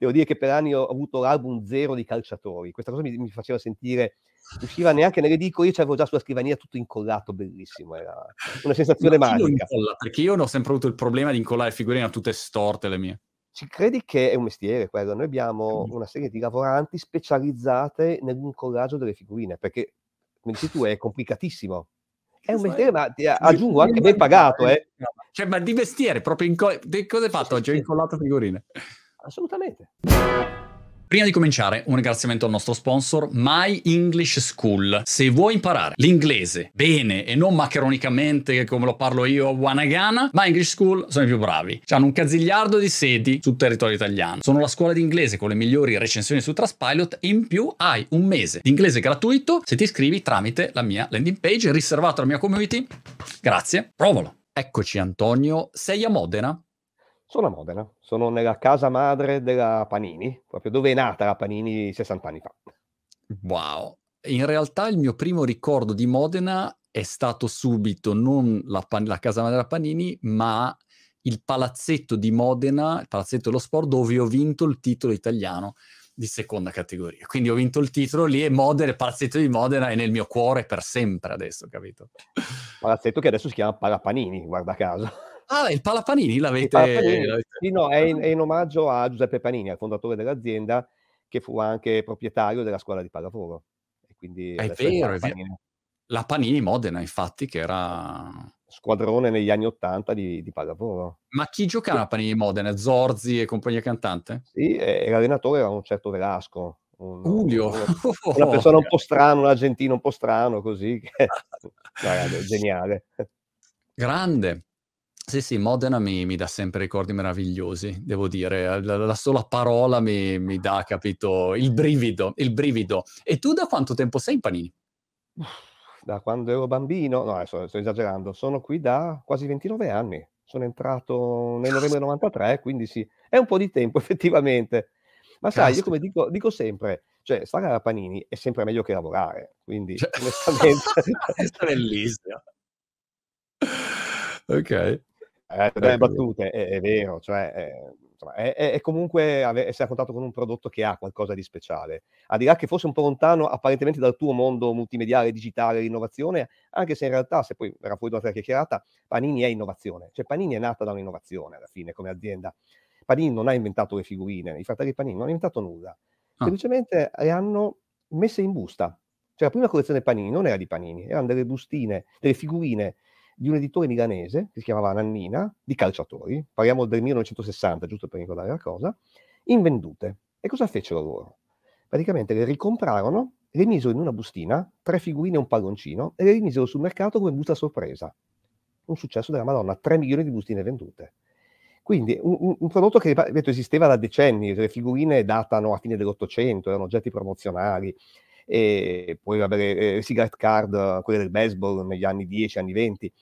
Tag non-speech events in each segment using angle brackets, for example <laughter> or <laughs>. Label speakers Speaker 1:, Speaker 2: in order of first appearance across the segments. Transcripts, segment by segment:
Speaker 1: devo dire che per anni ho avuto l'album zero di calciatori, questa cosa mi, mi faceva sentire, usciva neanche nelle edicole, io c'avevo già sulla scrivania tutto incollato, bellissimo, era una sensazione <laughs> magica.
Speaker 2: Incolla, perché io ho sempre avuto il problema di incollare figurine a tutte storte le mie.
Speaker 1: Ci credi che è un mestiere quello? Noi abbiamo una serie di lavoranti specializzate nell'incollaggio delle figurine, perché, come dici tu, è complicatissimo. È un mestiere, ma ti aggiungo anche ben pagato, eh.
Speaker 2: Cioè, ma di mestiere, proprio in co- cosa hai fatto oggi? Ho incollato figurine.
Speaker 1: Assolutamente.
Speaker 2: Prima di cominciare, un ringraziamento al nostro sponsor My English School. Se vuoi imparare l'inglese bene e non macronicamente come lo parlo io a Wanagana, My English School sono i più bravi. Hanno un cazzigliardo di sedi sul territorio italiano. Sono la scuola di inglese con le migliori recensioni su Trustpilot e in più hai un mese di inglese gratuito se ti iscrivi tramite la mia landing page riservato alla mia community. Grazie, provalo. Eccoci Antonio, sei a Modena?
Speaker 1: Sono a Modena, sono nella casa madre della Panini, proprio dove è nata la Panini 60 anni fa.
Speaker 2: Wow, in realtà il mio primo ricordo di Modena è stato subito non la, pan- la casa madre della Panini, ma il palazzetto di Modena, il palazzetto dello sport, dove ho vinto il titolo italiano di seconda categoria. Quindi ho vinto il titolo lì e Modena, il palazzetto di Modena è nel mio cuore per sempre adesso, capito?
Speaker 1: Palazzetto che adesso si chiama Palapanini, guarda caso.
Speaker 2: Ah, il Palapanini l'avete... Il Palapanini. l'avete...
Speaker 1: Sì, no, è in, è in, omaggio a Giuseppe Panini, al fondatore dell'azienda, che fu anche proprietario della scuola di pallavolo.
Speaker 2: E quindi è vero, è vero. La Panini Modena, infatti, che era...
Speaker 1: Squadrone negli anni Ottanta di, di pallavolo.
Speaker 2: Ma chi giocava a Panini Modena? Zorzi e compagnia cantante?
Speaker 1: Sì, e l'allenatore era un certo Velasco.
Speaker 2: Un, Julio.
Speaker 1: Una, <laughs> una persona un po' strana, un argentino un po' strano, così. Che... <laughs> no, geniale.
Speaker 2: Grande. Sì, sì, Modena mi, mi, dà sempre ricordi meravigliosi, devo dire. La, la sola parola mi, mi, dà, capito, il brivido, il brivido. E tu da quanto tempo sei in Panini?
Speaker 1: Da quando ero bambino, no, adesso sto esagerando, sono qui da quasi 29 anni. Sono entrato nel novembre 93, quindi sì, è un po' di tempo <laughs> effettivamente. Ma sai, io come dico, dico sempre, cioè, stare alla Panini è sempre meglio che lavorare, quindi cioè... <laughs> onestamente...
Speaker 2: è <laughs> bellissimo. Ok.
Speaker 1: Eh, delle battute, è, è, vero, cioè, è, insomma, è, è comunque ave- essere a contatto con un prodotto che ha qualcosa di speciale. Al di là che fosse un po' lontano apparentemente dal tuo mondo multimediale, digitale, l'innovazione, anche se in realtà, se poi verrà fuori una chiacchierata, Panini è innovazione. Cioè Panini è nata da un'innovazione alla fine come azienda. Panini non ha inventato le figurine, i fratelli Panini non hanno inventato nulla. Ah. Semplicemente le hanno messe in busta. Cioè la prima collezione Panini non era di Panini, erano delle bustine, delle figurine di un editore milanese che si chiamava Nannina, di calciatori, parliamo del 1960, giusto per ricordare la cosa, invendute. E cosa fecero loro? Praticamente le ricomprarono, le misero in una bustina, tre figurine e un palloncino, e le rimisero sul mercato come busta sorpresa. Un successo della Madonna, 3 milioni di bustine vendute. Quindi un, un prodotto che ripeto, esisteva da decenni, le figurine datano a fine dell'Ottocento, erano oggetti promozionali, e poi avere eh, cigarette card, quelle del baseball negli anni 10, anni 20.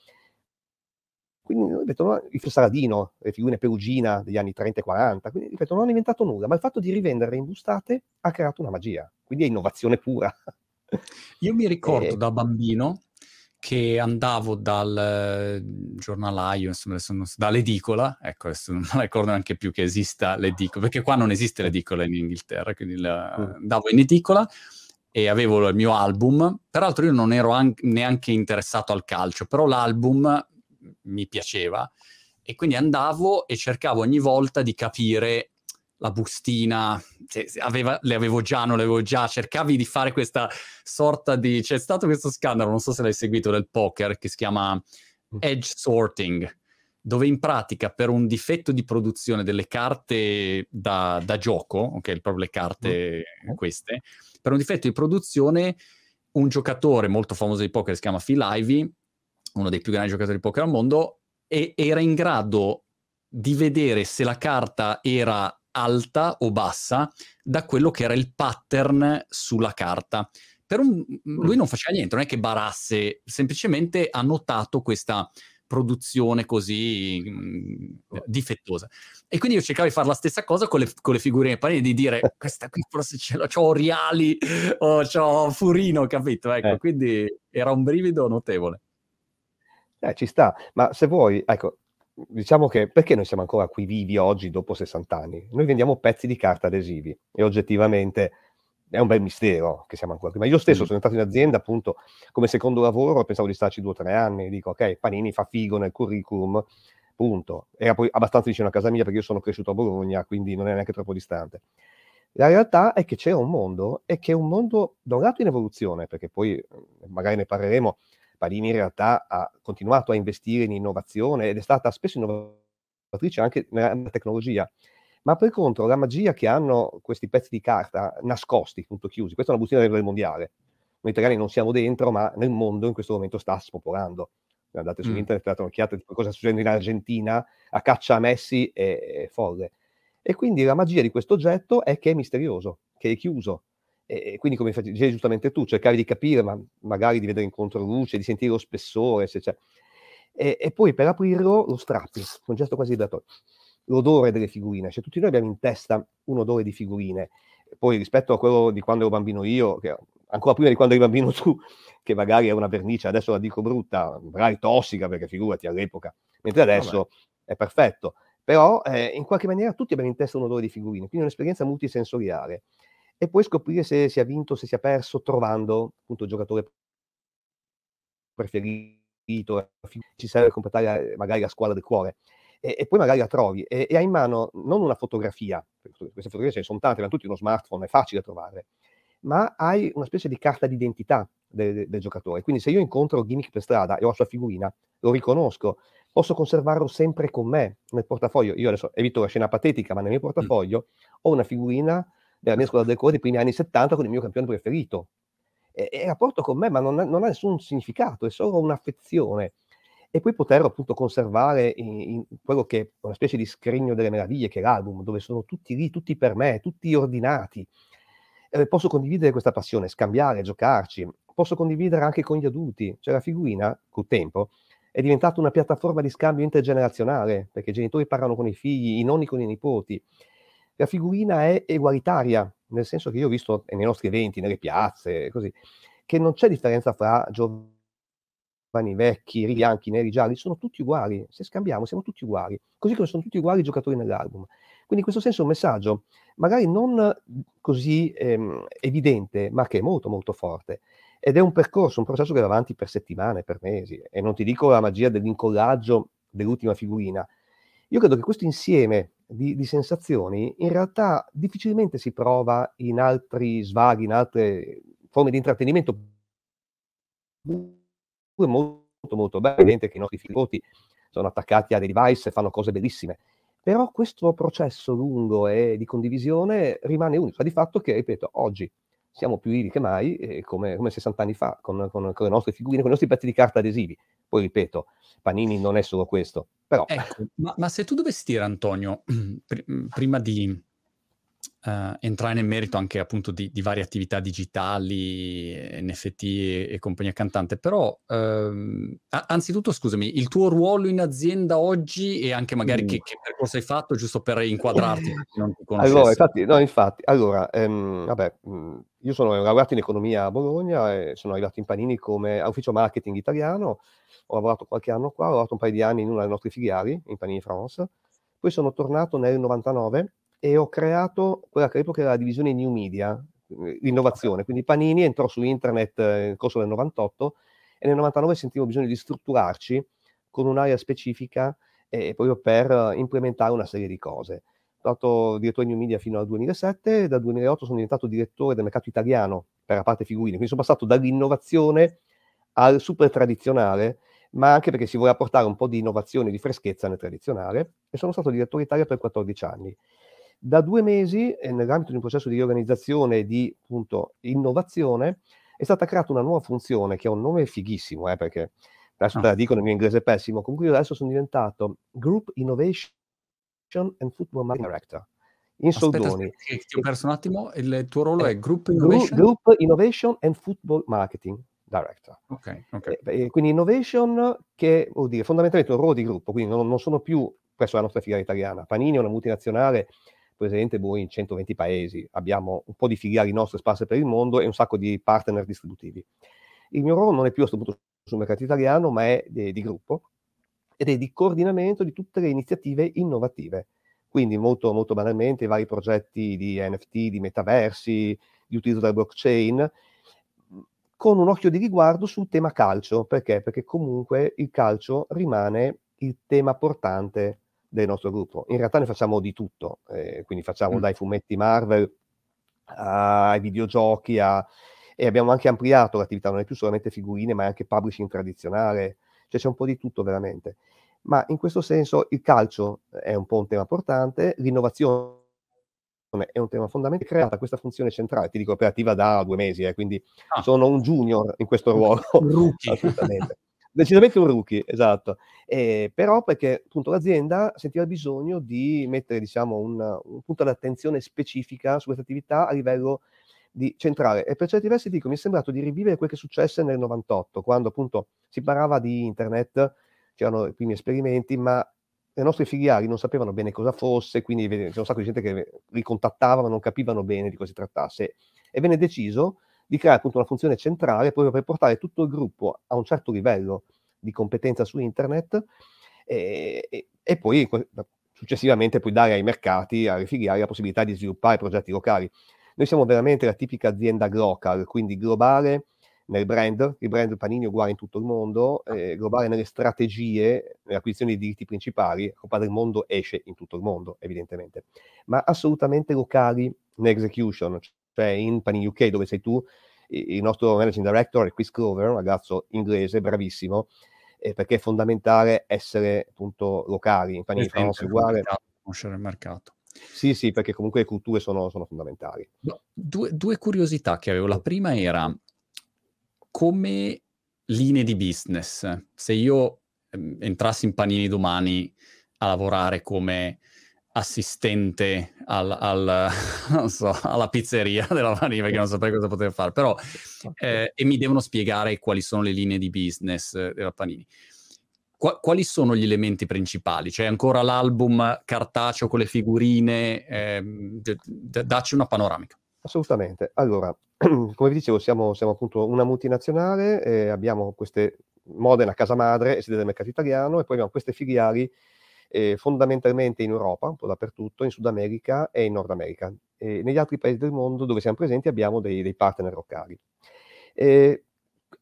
Speaker 1: Quindi, ripeto, il Saladino, le figurine perugina degli anni 30 e 40, quindi, ripeto, non hanno inventato nulla, ma il fatto di rivenderle imbustate ha creato una magia, quindi è innovazione pura. <laughs>
Speaker 2: Io mi ricordo e... da bambino che andavo dal giornalaio, insomma, dall'edicola, ecco, non ricordo neanche più che esista l'edicola, perché qua non esiste l'edicola in Inghilterra, quindi la, mm. andavo in edicola e avevo il mio album. Peraltro io non ero an- neanche interessato al calcio, però l'album mi piaceva e quindi andavo e cercavo ogni volta di capire la bustina, se, se aveva, le avevo già, non le avevo già, cercavi di fare questa sorta di... C'è stato questo scandalo, non so se l'hai seguito, del poker, che si chiama mm. edge sorting, dove in pratica per un difetto di produzione delle carte da, da gioco, ok, proprio le carte mm. queste, per un difetto di produzione un giocatore molto famoso di poker si chiama Phil Ivey, uno dei più grandi giocatori di poker al mondo, e era in grado di vedere se la carta era alta o bassa da quello che era il pattern sulla carta. Un, lui non faceva niente, non è che barasse, semplicemente ha notato questa produzione così mh, mm, difettosa. E quindi io cercavo di fare la stessa cosa con le, con le figurine panini, di dire <laughs> questa qui forse ce l'ho, c'ho Oriali o c'ho Furino, capito? Ecco, eh. quindi era un brivido notevole.
Speaker 1: Eh, ci sta, ma se vuoi, ecco, diciamo che perché noi siamo ancora qui vivi oggi dopo 60 anni? Noi vendiamo pezzi di carta adesivi e oggettivamente è un bel mistero che siamo ancora qui. Ma io stesso mm. sono entrato in azienda appunto come secondo lavoro, pensavo di starci due o tre anni, dico ok, Panini fa figo nel curriculum, punto. Era poi abbastanza vicino a casa mia perché io sono cresciuto a Bologna, quindi non è neanche troppo distante. La realtà è che c'era un mondo e che è un mondo da un lato in evoluzione, perché poi eh, magari ne parleremo, Panini in realtà ha continuato a investire in innovazione ed è stata spesso innovatrice anche nella tecnologia. Ma per contro la magia che hanno questi pezzi di carta nascosti, punto chiusi, questa è una bustina del mondiale. Noi italiani non siamo dentro, ma nel mondo in questo momento sta spopolando. Andate su mm. internet, date un'occhiata di cosa sta succedendo in Argentina, a caccia a Messi è, è folle. E quindi la magia di questo oggetto è che è misterioso, che è chiuso. E, quindi, come dicevi giustamente tu, cercare di capire, ma magari di vedere in controluce, di sentire lo spessore, se c'è. E, e poi per aprirlo lo strappi, un gesto quasi vibratorio l'odore delle figurine, cioè tutti noi abbiamo in testa un odore di figurine, poi rispetto a quello di quando ero bambino io, che ancora prima di quando eri bambino tu, <laughs> che magari è una vernice, adesso la dico brutta, magari tossica, perché figurati all'epoca, mentre adesso Vabbè. è perfetto, però eh, in qualche maniera tutti abbiamo in testa un odore di figurine, quindi un'esperienza multisensoriale, e poi scoprire se si è vinto, se si è perso, trovando appunto il giocatore preferito, ci serve completare magari la squadra del cuore e, e poi magari la trovi e, e, hai in mano non una fotografia, queste fotografie ce ne sono tante, abbiamo tutti uno smartphone, è facile trovarle, ma hai una specie di carta d'identità del, del, giocatore. Quindi se io incontro Gimmick per strada e ho la sua figurina, lo riconosco, posso conservarlo sempre con me nel portafoglio. Io adesso evito la scena patetica, ma nel mio portafoglio mm. ho una figurina della mia scuola del cuore dei primi anni 70 con il mio campione preferito. E, e la porto con me, ma non ha, non ha nessun significato, è solo un'affezione e poi poter appunto conservare in, in quello che è una specie di scrigno delle meraviglie che è l'album, dove sono tutti lì, tutti per me, tutti ordinati. Eh, posso condividere questa passione, scambiare, giocarci, posso condividere anche con gli adulti. Cioè la figurina, col tempo, è diventata una piattaforma di scambio intergenerazionale, perché i genitori parlano con i figli, i nonni con i nipoti. La figurina è egualitaria, nel senso che io ho visto nei nostri eventi, nelle piazze, così, che non c'è differenza fra giovani giovani, vecchi, bianchi, neri, gialli, sono tutti uguali. Se scambiamo, siamo tutti uguali. Così come sono tutti uguali i giocatori nell'album. Quindi in questo senso è un messaggio magari non così ehm, evidente, ma che è molto molto forte. Ed è un percorso, un processo che va avanti per settimane, per mesi. E non ti dico la magia dell'incollaggio dell'ultima figurina. Io credo che questo insieme di, di sensazioni in realtà difficilmente si prova in altri svaghi, in altre forme di intrattenimento molto molto bello, è evidente che i nostri figli sono attaccati a dei device e fanno cose bellissime, però questo processo lungo e di condivisione rimane unico, di fatto che, ripeto, oggi siamo più vivi che mai, eh, come, come, 60 anni fa, con, con, con, le nostre figurine, con i nostri pezzi di carta adesivi. Poi ripeto, Panini non è solo questo, però...
Speaker 2: Ecco, ma, ma se tu dovessi dire, Antonio, <clears throat> pr- prima di uh, entrare nel merito anche appunto di, di, varie attività digitali, NFT e, e compagnia cantante, però uh, anzitutto scusami, il tuo ruolo in azienda oggi e anche magari mm. che, che, percorso hai fatto, giusto per inquadrarti? <laughs>
Speaker 1: allora, infatti, no, infatti, allora, um, vabbè, mm, io sono laureato in economia a Bologna e sono arrivato in Panini come ufficio marketing italiano, ho lavorato qualche anno qua, ho lavorato un paio di anni in una delle nostre filiali, in Panini France, poi sono tornato nel 99 e ho creato quella che all'epoca era la divisione New Media, l'innovazione. Quindi Panini entrò su internet eh, nel corso del 98 e nel 99 sentivo bisogno di strutturarci con un'area specifica e proprio per implementare una serie di cose. Sono stato direttore di New Media fino al 2007 e dal 2008 sono diventato direttore del mercato italiano per la parte figurine. Quindi sono passato dall'innovazione al super tradizionale, ma anche perché si voleva portare un po' di innovazione di freschezza nel tradizionale e sono stato direttore Italia per 14 anni. Da due mesi, eh, nell'ambito di un processo di riorganizzazione e di appunto, innovazione, è stata creata una nuova funzione che ha un nome fighissimo, eh, perché adesso te la dico nel mio inglese pessimo, comunque io adesso sono diventato Group Innovation and Football Marketing Director.
Speaker 2: In Aspetta, soldoni. Aspetta, ti ho perso un attimo, il tuo ruolo è Group Innovation?
Speaker 1: Group Innovation and Football Marketing Director.
Speaker 2: Ok, ok.
Speaker 1: E, e quindi innovation che vuol dire fondamentalmente un ruolo di gruppo, quindi non, non sono più presso la nostra filiale italiana. Panini è una multinazionale presente voi in 120 paesi, abbiamo un po' di filiali nostre sparse per il mondo e un sacco di partner distributivi. Il mio ruolo non è più a questo punto sul mercato italiano, ma è di, di gruppo ed è di coordinamento di tutte le iniziative innovative. Quindi molto, molto banalmente i vari progetti di NFT, di metaversi, di utilizzo della blockchain, con un occhio di riguardo sul tema calcio. Perché? Perché comunque il calcio rimane il tema portante del nostro gruppo. In realtà ne facciamo di tutto, eh, quindi facciamo mm. dai fumetti Marvel ai videogiochi a... e abbiamo anche ampliato l'attività, non è più solamente figurine, ma è anche publishing tradizionale, cioè c'è un po' di tutto veramente. Ma in questo senso il calcio è un po' un tema portante, l'innovazione è un tema fondamentale, creata questa funzione centrale, ti dico operativa da due mesi, eh, quindi ah. sono un junior in questo ruolo.
Speaker 2: Rookie. <laughs>
Speaker 1: Assolutamente. Decisamente un rookie, esatto. Eh, però perché appunto l'azienda sentiva il bisogno di mettere diciamo, un, un punto d'attenzione specifica su questa attività a livello di centrale. E per certi versi dico, mi è sembrato di rivivere quel che successe nel 98, quando appunto si parlava di internet, c'erano i primi esperimenti, ma le nostre filiali non sapevano bene cosa fosse, quindi c'è un sacco di gente che li contattava ma non capivano bene di cosa si trattasse. E venne deciso di creare appunto una funzione centrale proprio per portare tutto il gruppo a un certo livello di competenza su internet e, e, e poi successivamente poi dare ai mercati, alle filiali, la possibilità di sviluppare progetti locali. Noi siamo veramente la tipica azienda local, quindi globale nel brand, il brand Panini è uguale in tutto il mondo, eh, globale nelle strategie, nell'acquisizione di diritti principali, Coppa del Mondo esce in tutto il mondo, evidentemente, ma assolutamente locali nell'execution, cioè in Panini UK, dove sei tu, il nostro managing director è Chris Clover, un ragazzo inglese bravissimo, eh, perché è fondamentale essere appunto locali. In Panini France uguale.
Speaker 2: Conoscere il mercato.
Speaker 1: Sì, sì, perché comunque le culture sono, sono fondamentali.
Speaker 2: No, due, due, curiosità che avevo. La prima era come linee di business. Se io eh, entrassi in Panini domani a lavorare come assistente al, al, <laughs> so, alla pizzeria della Vanni perché non saprei cosa poter fare, però eh, e mi devono spiegare quali sono le linee di business eh, della Panini. Qua, quali sono gli elementi principali? C'è ancora l'album cartaceo con le figurine? Eh, d- d- dacci una panoramica.
Speaker 1: Assolutamente. Allora, <clears throat> come vi dicevo, siamo, siamo appunto una multinazionale, eh, abbiamo queste Modena, casa madre sede del mercato italiano, e poi abbiamo queste filiali eh, fondamentalmente in Europa, un po' dappertutto, in Sud America e in Nord America. E negli altri paesi del mondo dove siamo presenti abbiamo dei, dei partner locali. Eh,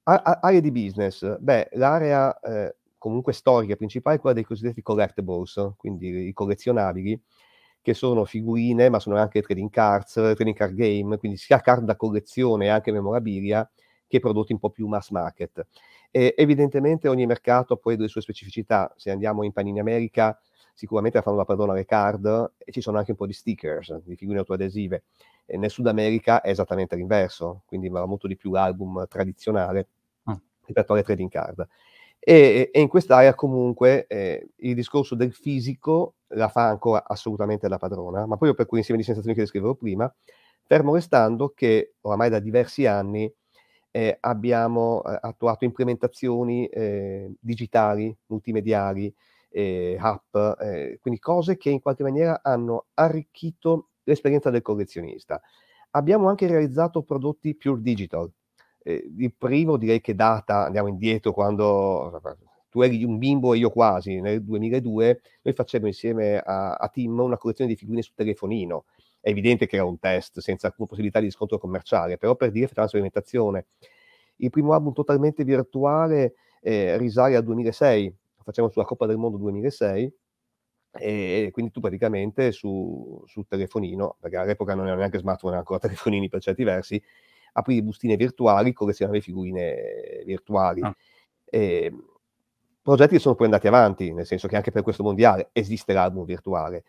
Speaker 1: aree di business, beh, l'area eh, comunque storica principale è quella dei cosiddetti collectibles, quindi i collezionabili, che sono figurine, ma sono anche trading cards, trading card game, quindi sia card da collezione e anche memorabilia, che prodotti un po' più mass market. E evidentemente ogni mercato ha poi delle sue specificità. Se andiamo in Panini America, sicuramente fanno la padrona le card e ci sono anche un po' di stickers, di figurine autoadesive. E nel Sud America è esattamente l'inverso, quindi va molto di più l'album tradizionale ah. rispetto alle trading card. E, e in quest'area comunque eh, il discorso del fisico la fa ancora assolutamente la padrona, ma proprio per quell'insieme di sensazioni che descrivevo prima, fermo restando che oramai da diversi anni eh, abbiamo attuato implementazioni eh, digitali, multimediali, eh, app, quindi cose che in qualche maniera hanno arricchito l'esperienza del collezionista. Abbiamo anche realizzato prodotti pure digital. Eh, il primo direi che data, andiamo indietro, quando tu eri un bimbo e io quasi, nel 2002, noi facevamo insieme a, a Tim una collezione di figurine su telefonino è evidente che era un test senza alcuna possibilità di riscontro commerciale, però per dire facciamo una sperimentazione. Il primo album totalmente virtuale eh, risale al 2006, lo facciamo sulla Coppa del Mondo 2006, e quindi tu praticamente su, sul telefonino, perché all'epoca non erano neanche smartphone, erano ancora telefonini per certi versi, aprivi bustine virtuali, collezionavi figurine virtuali. Ah. E, progetti che sono poi andati avanti, nel senso che anche per questo mondiale esiste l'album virtuale.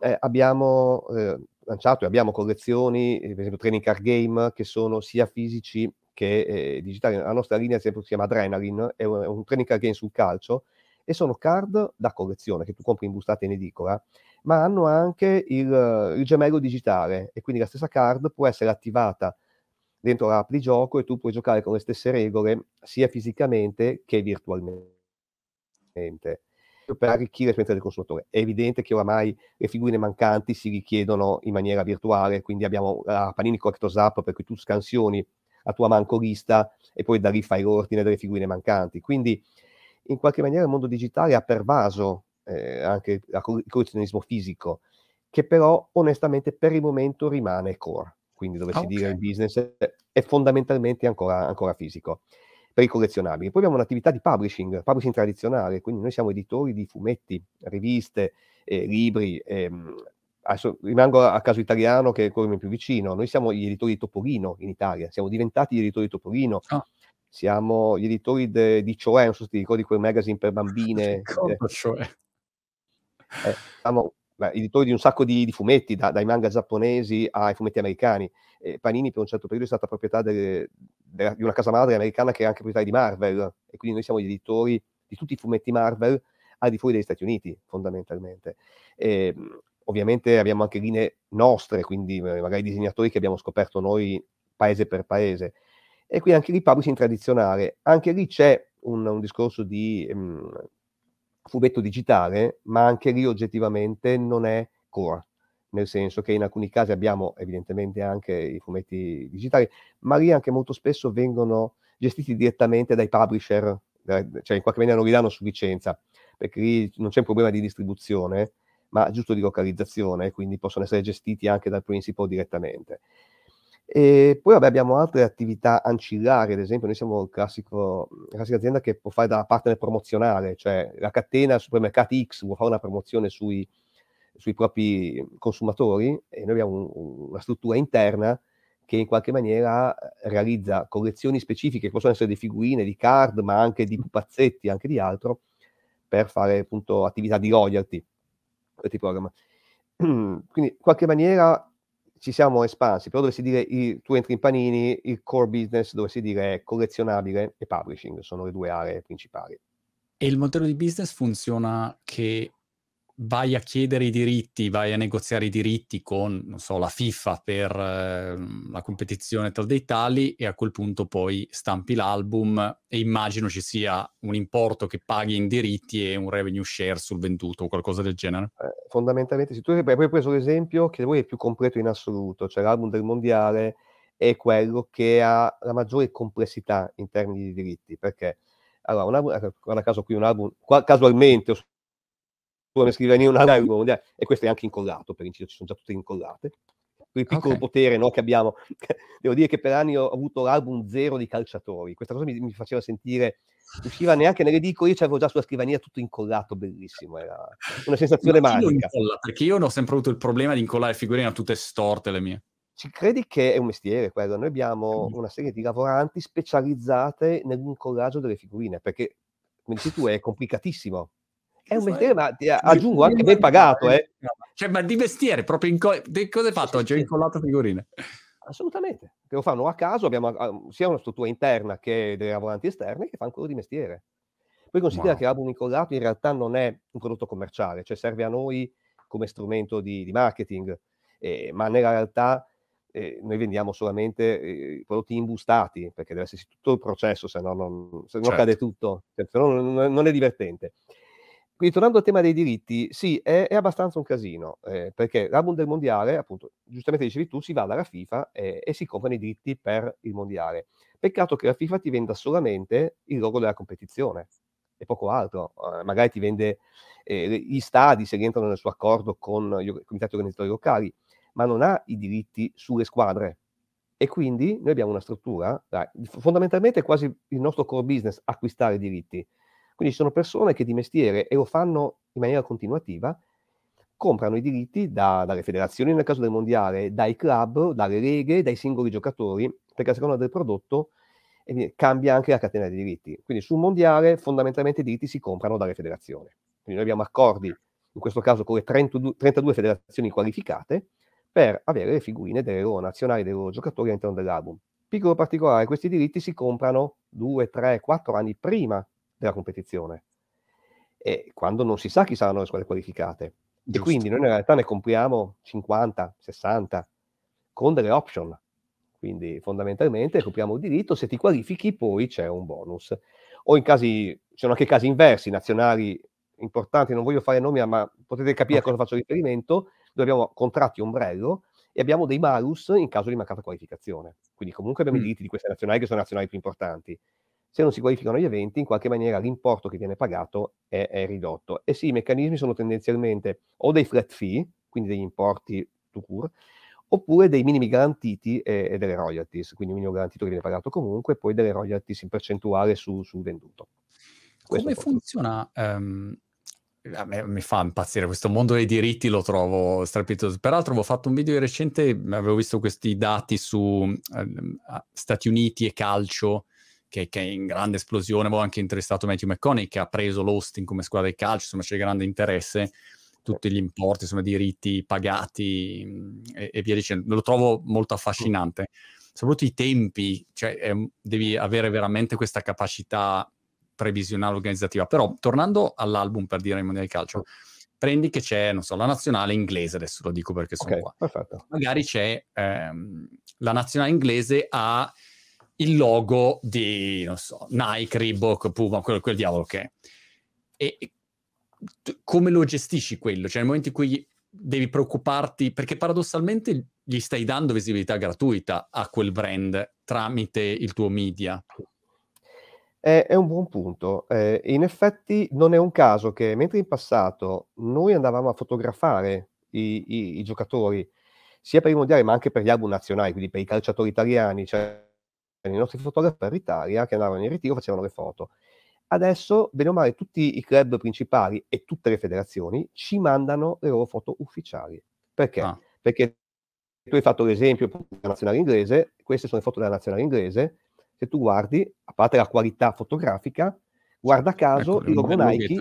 Speaker 1: Eh, abbiamo eh, lanciato e abbiamo collezioni, eh, per esempio training card game, che sono sia fisici che eh, digitali. La nostra linea, ad esempio, si chiama Adrenaline, è un, è un training card game sul calcio, e sono card da collezione che tu compri in bustata in edicola, ma hanno anche il, il gemello digitale, e quindi la stessa card può essere attivata dentro l'app di gioco e tu puoi giocare con le stesse regole sia fisicamente che virtualmente per arricchire l'esperienza del consumatore. È evidente che oramai le figurine mancanti si richiedono in maniera virtuale, quindi abbiamo la Panini Collectors App per cui tu scansioni la tua mancolista e poi da lì fai l'ordine delle figurine mancanti. Quindi in qualche maniera il mondo digitale ha pervaso eh, anche il collezionismo fisico, che però onestamente per il momento rimane core, quindi dovessi okay. dire il business è fondamentalmente ancora, ancora fisico per i collezionabili. Poi abbiamo un'attività di publishing, publishing tradizionale, quindi noi siamo editori di fumetti, riviste, eh, libri. Ehm, adesso rimango a caso italiano che è quello più vicino. Noi siamo gli editori di Topolino in Italia, siamo diventati gli editori di Topolino. Oh. Siamo gli editori de, di Cioè, non so se ti ricordi quel magazine per bambine. <laughs>
Speaker 2: Ricordo, cioè.
Speaker 1: eh, siamo beh, editori di un sacco di, di fumetti, da, dai manga giapponesi ai fumetti americani eh, Panini per un certo periodo è stata proprietà delle, della, di una casa madre americana che è anche proprietaria di Marvel e quindi noi siamo gli editori di tutti i fumetti Marvel al di fuori degli Stati Uniti fondamentalmente. E, ehm, ovviamente abbiamo anche linee nostre, quindi eh, magari disegnatori che abbiamo scoperto noi paese per paese. E qui anche lì publishing tradizionale, anche lì c'è un, un discorso di um, fumetto digitale, ma anche lì oggettivamente non è core nel senso che in alcuni casi abbiamo evidentemente anche i fumetti digitali, ma lì anche molto spesso vengono gestiti direttamente dai publisher, cioè in qualche maniera non li danno su licenza, perché lì non c'è un problema di distribuzione, ma giusto di localizzazione, quindi possono essere gestiti anche dal principal direttamente. E poi vabbè, abbiamo altre attività ancillari, ad esempio noi siamo classico, la classica azienda che può fare da partner promozionale, cioè la catena supermercati X vuole fare una promozione sui sui propri consumatori e noi abbiamo un, una struttura interna che in qualche maniera eh, realizza collezioni specifiche, che possono essere di figurine, di card, ma anche di pupazzetti, anche di altro, per fare appunto attività di royalty. <clears throat> Quindi in qualche maniera ci siamo espansi, però dovessi dire, il, tu entri in Panini, il core business dovessi dire collezionabile e publishing, sono le due aree principali.
Speaker 2: E il modello di business funziona che vai a chiedere i diritti, vai a negoziare i diritti con, non so, la FIFA per eh, la competizione tra dei tali e a quel punto poi stampi l'album e immagino ci sia un importo che paghi in diritti e un revenue share sul venduto o qualcosa del genere.
Speaker 1: Eh, fondamentalmente, se tu hai preso l'esempio che voi è più completo in assoluto, cioè l'album del mondiale è quello che ha la maggiore complessità in termini di diritti, perché allora, un album, ecco, guarda caso qui un album, casualmente come scrivania un album mondiale, e questo è anche incollato, per inciso, ci sono già tutte incollate. Il piccolo okay. potere no, che abbiamo. Devo dire che per anni ho avuto l'album zero di calciatori. Questa cosa mi, mi faceva sentire, usciva neanche nelle edicole, io c'avevo già sulla scrivania tutto incollato, bellissimo, era una sensazione magica.
Speaker 2: Incolla, perché io ho sempre avuto il problema di incollare figurine a tutte storte le mie.
Speaker 1: Ci credi che è un mestiere quello? Noi abbiamo una serie di lavoranti specializzate nell'incollaggio delle figurine, perché, come dici tu, è complicatissimo è un mestiere, ma ti aggiungo anche ben pagato, eh.
Speaker 2: Cioè, ma di mestiere, proprio in co- di cosa hai fatto oggi? Ho incollato figurine.
Speaker 1: Assolutamente, che lo fanno a caso, abbiamo ah, sia una struttura interna che dei lavoranti esterni che fanno quello di mestiere. Poi considera wow. che l'album incollato in realtà non è un prodotto commerciale, cioè serve a noi come strumento di, di marketing, eh, ma nella realtà eh, noi vendiamo solamente eh, prodotti imbustati, perché deve esserci tutto il processo, se no, non, se no certo. cade tutto, cioè, se no non, non è divertente. Quindi tornando al tema dei diritti, sì, è, è abbastanza un casino, eh, perché l'album del mondiale, appunto, giustamente dicevi tu, si va dalla FIFA eh, e si comprano i diritti per il mondiale. Peccato che la FIFA ti venda solamente il logo della competizione e poco altro. Eh, magari ti vende eh, gli stadi se rientrano nel suo accordo con i comitati organizzatori locali, ma non ha i diritti sulle squadre. E quindi noi abbiamo una struttura, dai, fondamentalmente è quasi il nostro core business acquistare diritti quindi ci sono persone che di mestiere, e lo fanno in maniera continuativa, comprano i diritti da, dalle federazioni nel caso del mondiale, dai club, dalle leghe, dai singoli giocatori, perché a seconda del prodotto eh, cambia anche la catena dei diritti. Quindi sul mondiale fondamentalmente i diritti si comprano dalle federazioni. Quindi noi abbiamo accordi, in questo caso con le 32, 32 federazioni qualificate, per avere le figurine delle loro nazionali, dei loro giocatori all'interno dell'album. Piccolo particolare, questi diritti si comprano 2, 3, 4 anni prima della competizione. E quando non si sa chi saranno le squadre qualificate. Giusto. E quindi noi in realtà ne compriamo 50, 60 con delle option. Quindi fondamentalmente compriamo il diritto, se ti qualifichi poi c'è un bonus. O in casi, ci sono anche casi inversi, nazionali importanti, non voglio fare nomi, ma potete capire okay. a cosa faccio riferimento, dove abbiamo contratti ombrello e abbiamo dei malus in caso di mancata qualificazione. Quindi comunque abbiamo mm. i diritti di queste nazionali che sono le nazionali più importanti se non si qualificano gli eventi, in qualche maniera l'importo che viene pagato è, è ridotto. E sì, i meccanismi sono tendenzialmente o dei flat fee, quindi degli importi to cure, oppure dei minimi garantiti e, e, delle royalties, quindi un minimo garantito che viene pagato comunque, e poi delle royalties in percentuale su, sul venduto.
Speaker 2: Questo Come funziona? Um, a me mi fa impazzire questo mondo dei diritti, lo trovo strepitoso. Peraltro avevo fatto un video recente, avevo visto questi dati su uh, Stati Uniti e calcio, che, che, è in grande esplosione. Avevo anche interessato Matthew McConaughey, che ha preso l'Austin come squadra di calcio, insomma c'è grande interesse, tutti gli importi, insomma, diritti pagati mm, e, e, via dicendo. Lo trovo molto affascinante. Soprattutto i tempi, cioè eh, devi avere veramente questa capacità previsionale organizzativa. Però, tornando all'album per dire i mondiali di calcio, prendi che c'è, non so, la nazionale inglese, adesso lo dico perché sono okay, qua. Perfetto. Magari c'è ehm, la nazionale inglese ha il logo di, non so, Nike, Reebok, Puma, quel, quel diavolo che è. E, e come lo gestisci quello? Cioè nel momento in cui devi preoccuparti, perché paradossalmente gli stai dando visibilità gratuita a quel brand tramite il tuo media.
Speaker 1: È, è un buon punto. Eh, in effetti non è un caso che mentre in passato noi andavamo a fotografare i, i, i giocatori, sia per i mondiali ma anche per gli album nazionali, quindi per i calciatori italiani, cioè i nostri fotografi per l'Italia che andavano in ritiro facevano le foto. Adesso, bene o male, tutti i club principali e tutte le federazioni ci mandano le loro foto ufficiali. Perché? Ah. Perché tu hai fatto l'esempio della nazionale inglese, queste sono le foto della nazionale inglese, se tu guardi, a parte la qualità fotografica, guarda caso ecco, il logo Nike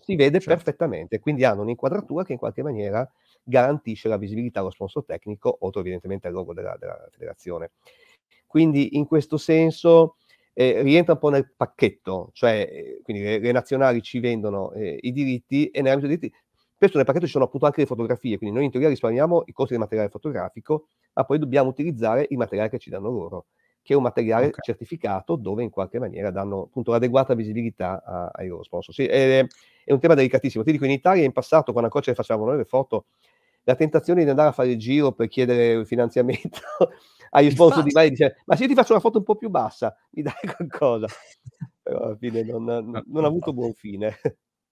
Speaker 1: si vede certo. perfettamente, quindi hanno un'inquadratura che in qualche maniera garantisce la visibilità allo sponsor tecnico, oltre evidentemente al logo della, della federazione. Quindi in questo senso eh, rientra un po' nel pacchetto, cioè eh, quindi le, le, nazionali ci vendono eh, i diritti e nell'ambito dei diritti spesso nel pacchetto ci sono appunto anche le fotografie, quindi noi in teoria risparmiamo i costi del materiale fotografico, ma poi dobbiamo utilizzare il materiale che ci danno loro, che è un materiale okay. certificato dove in qualche maniera danno appunto l'adeguata visibilità a, ai loro sponsor. Sì, è, è, un tema delicatissimo. Ti dico, in Italia in passato, quando ancora ce le facevamo noi le foto, la tentazione di andare a fare il giro per chiedere il finanziamento <laughs> agli sponsor di Mali dice ma se io ti faccio una foto un po' più bassa mi dai <laughs> qualcosa? Però alla fine non, non, non ha avuto buon fine.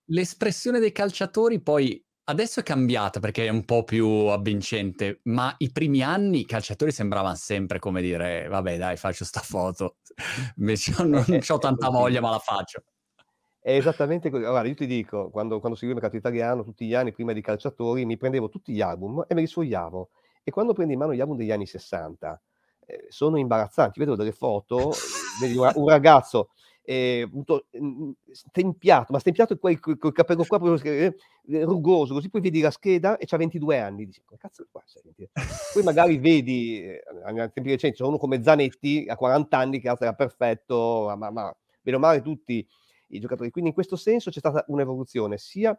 Speaker 2: L'espressione dei calciatori poi adesso è cambiata perché è un po' più avvincente ma i primi anni i calciatori sembravano sempre come dire vabbè dai faccio sta foto. <laughs> Invece non eh, ho tanta voglia ma la faccio
Speaker 1: è esattamente così. Allora, io ti dico, quando, quando seguivo il mercato italiano, tutti gli anni, prima di calciatori, mi prendevo tutti gli album e me li sfogliavo. E quando prendi in mano gli album degli anni 60, eh, sono imbarazzanti. Vedo delle foto, vedi un ragazzo eh, avuto, mh, stempiato, ma stempiato col, col capello qua proprio eh, rugoso, così poi vedi la scheda e c'ha 22 anni. Dici, come cazzo qua Poi magari <laughs> vedi, eh, a tempi recenti, c'è uno come Zanetti a 40 anni che era perfetto, ma, ma meno male tutti i giocatori. Quindi in questo senso c'è stata un'evoluzione sia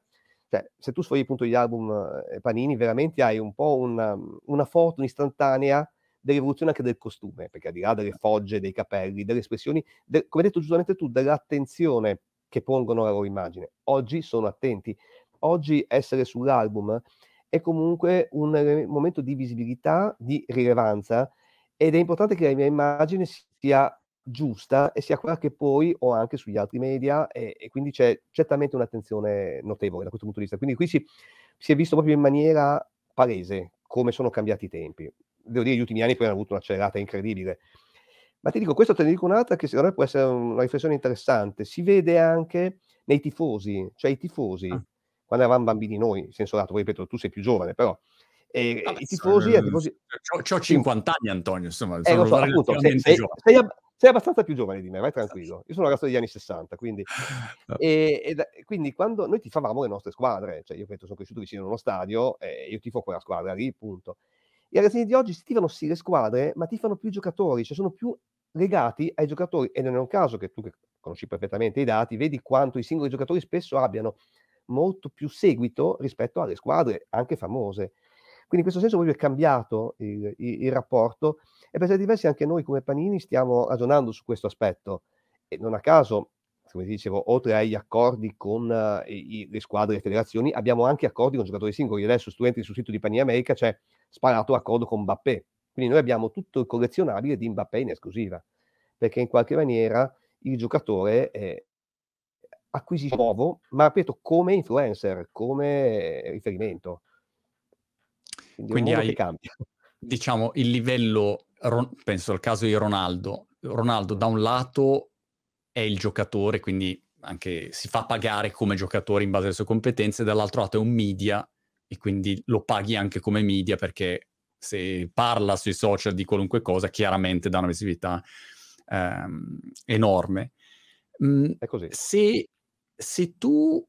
Speaker 1: cioè, se tu sfogli appunto gli album eh, Panini, veramente hai un po' una, una foto un'istantanea dell'evoluzione anche del costume, perché al di là delle fogge, dei capelli, delle espressioni, de, come hai detto giustamente tu, dell'attenzione che pongono alla loro immagine. Oggi sono attenti. Oggi essere sull'album è comunque un momento di visibilità, di rilevanza ed è importante che la mia immagine sia giusta e sia quella che poi ho anche sugli altri media e, e quindi c'è certamente un'attenzione notevole da questo punto di vista. Quindi qui si, si, è visto proprio in maniera palese come sono cambiati i tempi. Devo dire, gli ultimi anni poi hanno avuto un'accelerata incredibile. Ma ti dico, questo te ne dico un'altra che secondo me può essere una riflessione interessante. Si vede anche nei tifosi, cioè i tifosi, ah. quando eravamo bambini noi, senso lato, poi ripeto, tu sei più giovane, però
Speaker 2: e, ah, i tifosi, eh, tifosi... Ho 50 anni, Antonio, insomma,
Speaker 1: eh, so, appunto, sei, sei, sei, sei abbastanza più giovane di me, vai tranquillo. Io sono un ragazzo degli anni 60, quindi, <laughs> e, e, quindi quando noi tifavamo le nostre squadre, cioè io penso sono cresciuto vicino a uno stadio e io tifo quella squadra lì, punto. I ragazzini di oggi si tifano sì le squadre, ma tifano più i giocatori, cioè sono più legati ai giocatori e non è un caso che tu che conosci perfettamente i dati, vedi quanto i singoli giocatori spesso abbiano molto più seguito rispetto alle squadre anche famose. Quindi in questo senso proprio è cambiato il, il, il rapporto e per certi versi anche noi come Panini stiamo ragionando su questo aspetto. E non a caso, come dicevo, oltre agli accordi con uh, i, le squadre e le federazioni, abbiamo anche accordi con giocatori singoli. Adesso, studenti sul sito di Panini America, c'è sparato l'accordo con Mbappé. Quindi noi abbiamo tutto il collezionabile di Mbappé in esclusiva, perché in qualche maniera il giocatore eh, acquisisce nuovo, ma ripeto, come influencer, come riferimento.
Speaker 2: Quindi, Quindi hai, diciamo, il livello, penso al caso di Ronaldo, Ronaldo da un lato è il giocatore, quindi anche si fa pagare come giocatore in base alle sue competenze, dall'altro lato è un media e quindi lo paghi anche come media perché se parla sui social di qualunque cosa, chiaramente dà una visibilità ehm, enorme. Mm, è così. Se, se tu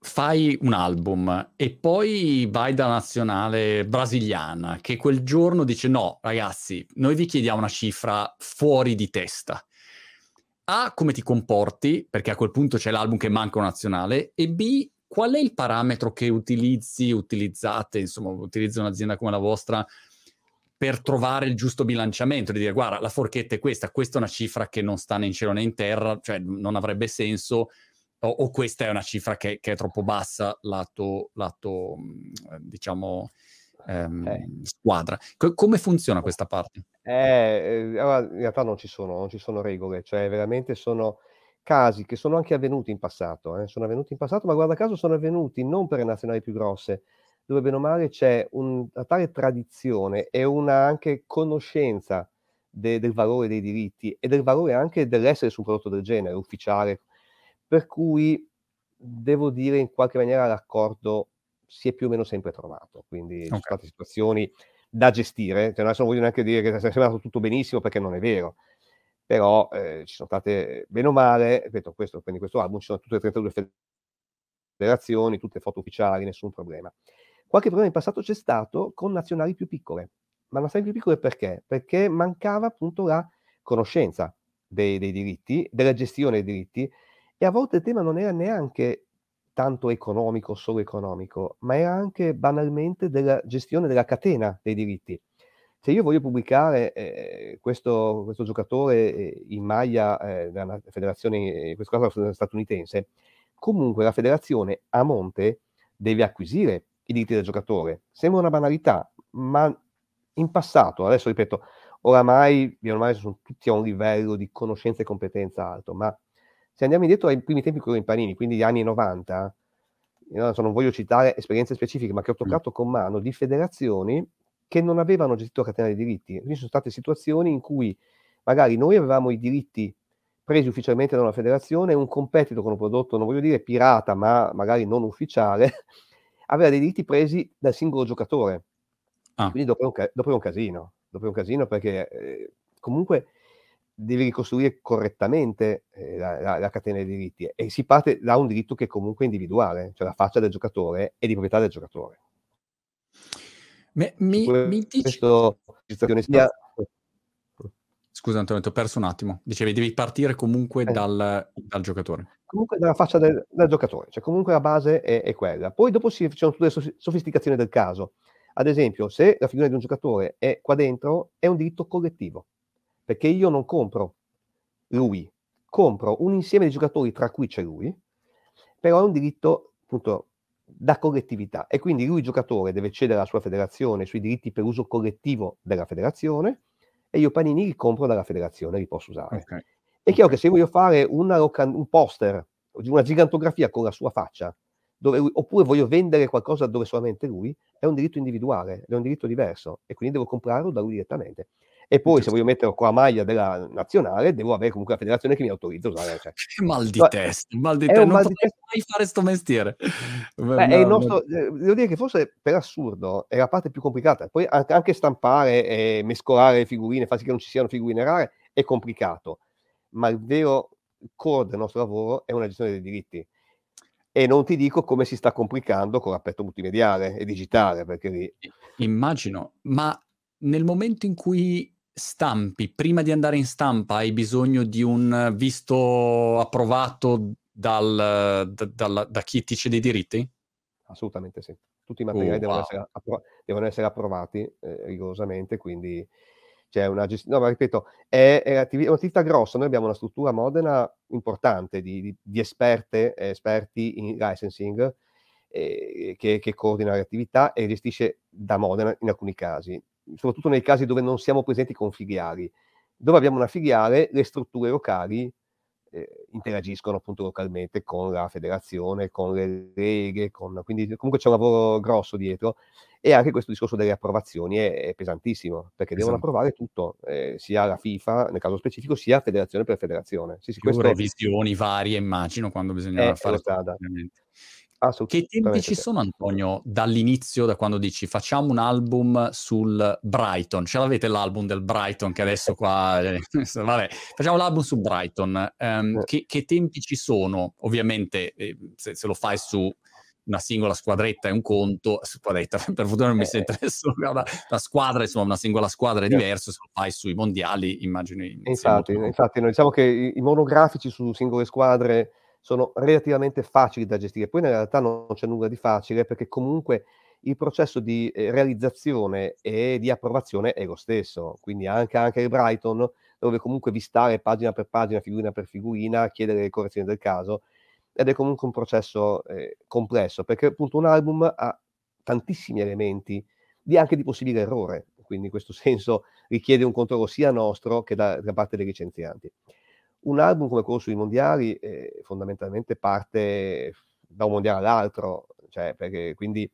Speaker 2: fai un album e poi vai da nazionale brasiliana che quel giorno dice no ragazzi noi vi chiediamo una cifra fuori di testa a come ti comporti? Perché a quel punto c'è l'album che manca un nazionale. E b qual è il parametro che utilizzi utilizzate insomma utilizza un'azienda come la vostra per trovare il giusto bilanciamento? Di dire guarda la forchetta è questa questa è una cifra che non sta né in cielo né in terra cioè non avrebbe senso o, o questa è una cifra che, che è troppo bassa lato, lato mm, diciamo, ehm, eh. squadra. Co- come funziona questa parte?
Speaker 1: Eh, eh, in realtà non ci, sono, non ci sono regole, cioè veramente sono casi che sono anche avvenuti in passato, eh? sono avvenuti in passato, ma guarda caso sono avvenuti non per le nazionali più grosse, dove bene o male c'è una tale tradizione e una anche conoscenza de- del valore dei diritti e del valore anche dell'essere su un prodotto del genere, ufficiale, per cui devo dire in qualche maniera l'accordo si è più o meno sempre trovato, quindi okay. sono state situazioni da gestire, cioè, adesso non voglio neanche dire che sia sembrato tutto benissimo perché non è vero, però eh, ci sono state, bene o male, ripeto, questo, quindi questo album ci sono tutte e 32 federazioni, tutte foto ufficiali, nessun problema. Qualche problema in passato c'è stato con nazionali più piccole, ma nazionali più piccole perché? Perché mancava appunto la conoscenza dei, dei diritti, della gestione dei diritti, e a volte il tema non era neanche tanto economico, solo economico, ma era anche banalmente della gestione della catena dei diritti. Se io voglio pubblicare eh, questo, questo, giocatore eh, in maglia eh, della federazione, in questo caso statunitense, comunque la federazione a monte deve acquisire i diritti del giocatore. Sembra una banalità, ma in passato, adesso ripeto, oramai, ormai sono tutti a un livello di conoscenza e competenza alto, ma se andiamo indietro ai primi tempi con i panini, quindi gli anni 90, non, so, non voglio citare esperienze specifiche, ma che ho toccato mm. con mano di federazioni che non avevano gestito la catena dei diritti. Quindi sono state situazioni in cui magari noi avevamo i diritti presi ufficialmente da una federazione e un competitor con un prodotto, non voglio dire pirata, ma magari non ufficiale, <laughs> aveva dei diritti presi dal singolo giocatore. Ah. Quindi dopo è, un, dopo è, un, casino, dopo è un casino perché eh, comunque devi ricostruire correttamente eh, la, la, la, catena dei diritti e si parte da un diritto che è comunque individuale, cioè la faccia del giocatore e di proprietà del giocatore.
Speaker 2: Me, mi, mi dici... sia... Scusa Antonio, ti ho perso un attimo. Dicevi, devi partire comunque eh. dal, dal, giocatore.
Speaker 1: Comunque dalla faccia del, del, giocatore, cioè comunque la base è, è quella. Poi dopo ci sono tutte le sofisticazioni del caso. Ad esempio, se la figura di un giocatore è qua dentro, è un diritto collettivo perché io non compro lui, compro un insieme di giocatori tra cui c'è lui, però è un diritto appunto da collettività e quindi lui giocatore deve cedere alla sua federazione sui diritti per uso collettivo della federazione e io Panini li compro dalla federazione, li posso usare. Okay. È chiaro okay. che se voglio fare una, un poster, una gigantografia con la sua faccia, lui, oppure voglio vendere qualcosa dove solamente lui, è un diritto individuale, è un diritto diverso e quindi devo comprarlo da lui direttamente. E poi se voglio metterlo con la maglia della nazionale, devo avere comunque la federazione che mi autorizza a usare. Cioè. <laughs>
Speaker 2: Che mal di no, testa, mal di testa. Non mal di testa. mai fare sto mestiere.
Speaker 1: Beh, no, nostro, eh, devo dire che forse per assurdo è la parte più complicata. Poi anche stampare e mescolare figurine, far sì che non ci siano figurine rare, è complicato. Ma il vero core del nostro lavoro è una gestione dei diritti. E non ti dico come si sta complicando con l'aspetto multimediale e digitale, perché lì...
Speaker 2: Immagino, ma nel momento in cui stampi, prima di andare in stampa hai bisogno di un visto approvato dal, da, da, da, chi ti cede i diritti?
Speaker 1: Assolutamente sì. Tutti i materiali oh, devono, wow. essere appro- devono, essere approvati eh, rigorosamente, quindi c'è una gestione, no, ma ripeto, è, è un'attività grossa, noi abbiamo una struttura Modena importante di, di, di esperte, esperti in licensing, eh, che, che coordina le attività e gestisce da Modena in alcuni casi soprattutto nei casi dove non siamo presenti con filiali. Dove abbiamo una filiale, le strutture locali eh, interagiscono appunto localmente con la federazione, con le leghe, con... quindi comunque c'è un lavoro grosso dietro e anche questo discorso delle approvazioni è, è pesantissimo perché esatto. devono approvare tutto, eh, sia la FIFA nel caso specifico, sia federazione per federazione.
Speaker 2: Sì, sì, questo... revisioni varie immagino quando bisogna fare strada. Che tempi ci sono, Antonio, dall'inizio, da quando dici facciamo un album sul Brighton? Ce l'avete l'album del Brighton che adesso qua... Eh, <laughs> vabbè, facciamo l'album su Brighton. Um, che, che, tempi ci sono? Ovviamente, eh, se, se, lo fai su una singola squadretta è un conto, <laughs> squadretta, per fortuna non mi sento adesso, <laughs> una, la squadra, insomma, una singola squadra è diverso, se lo fai sui mondiali, immagino...
Speaker 1: Infatti, infatti noi diciamo che i monografici su singole squadre sono relativamente facili da gestire. Poi in realtà non c'è nulla di facile perché comunque il processo di eh, realizzazione e di approvazione è lo stesso. Quindi anche, anche il Brighton, dove comunque vistare pagina per pagina, figurina per figurina, chiedere le correzioni del caso, ed è comunque un processo eh, complesso perché appunto un album ha tantissimi elementi di anche di possibile errore. Quindi in questo senso richiede un controllo sia nostro che da, da parte dei licenzianti. Un album come quello sui mondiali eh, fondamentalmente parte da un mondiale all'altro, cioè perché quindi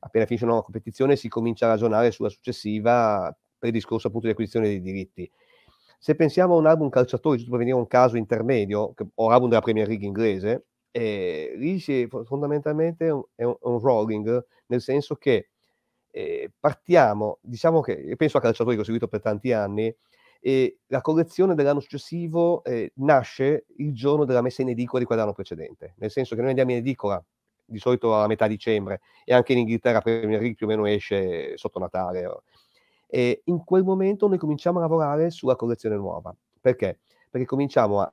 Speaker 1: appena finisce una competizione si comincia a ragionare sulla successiva per il discorso appunto di acquisizione dei diritti. Se pensiamo a un album calciatori, giusto per venire un caso intermedio, o album della Premier League inglese, eh, lì si, fondamentalmente è un, un, rolling, nel senso che eh, partiamo, diciamo che, penso a calciatori che ho seguito per tanti anni, e la collezione dell'anno successivo eh, nasce il giorno della messa in edicola di quell'anno precedente, nel senso che noi andiamo in edicola di solito a metà dicembre e anche in Inghilterra Premier League più o meno esce sotto Natale. E in quel momento noi cominciamo a lavorare sulla collezione nuova. Perché? Perché cominciamo a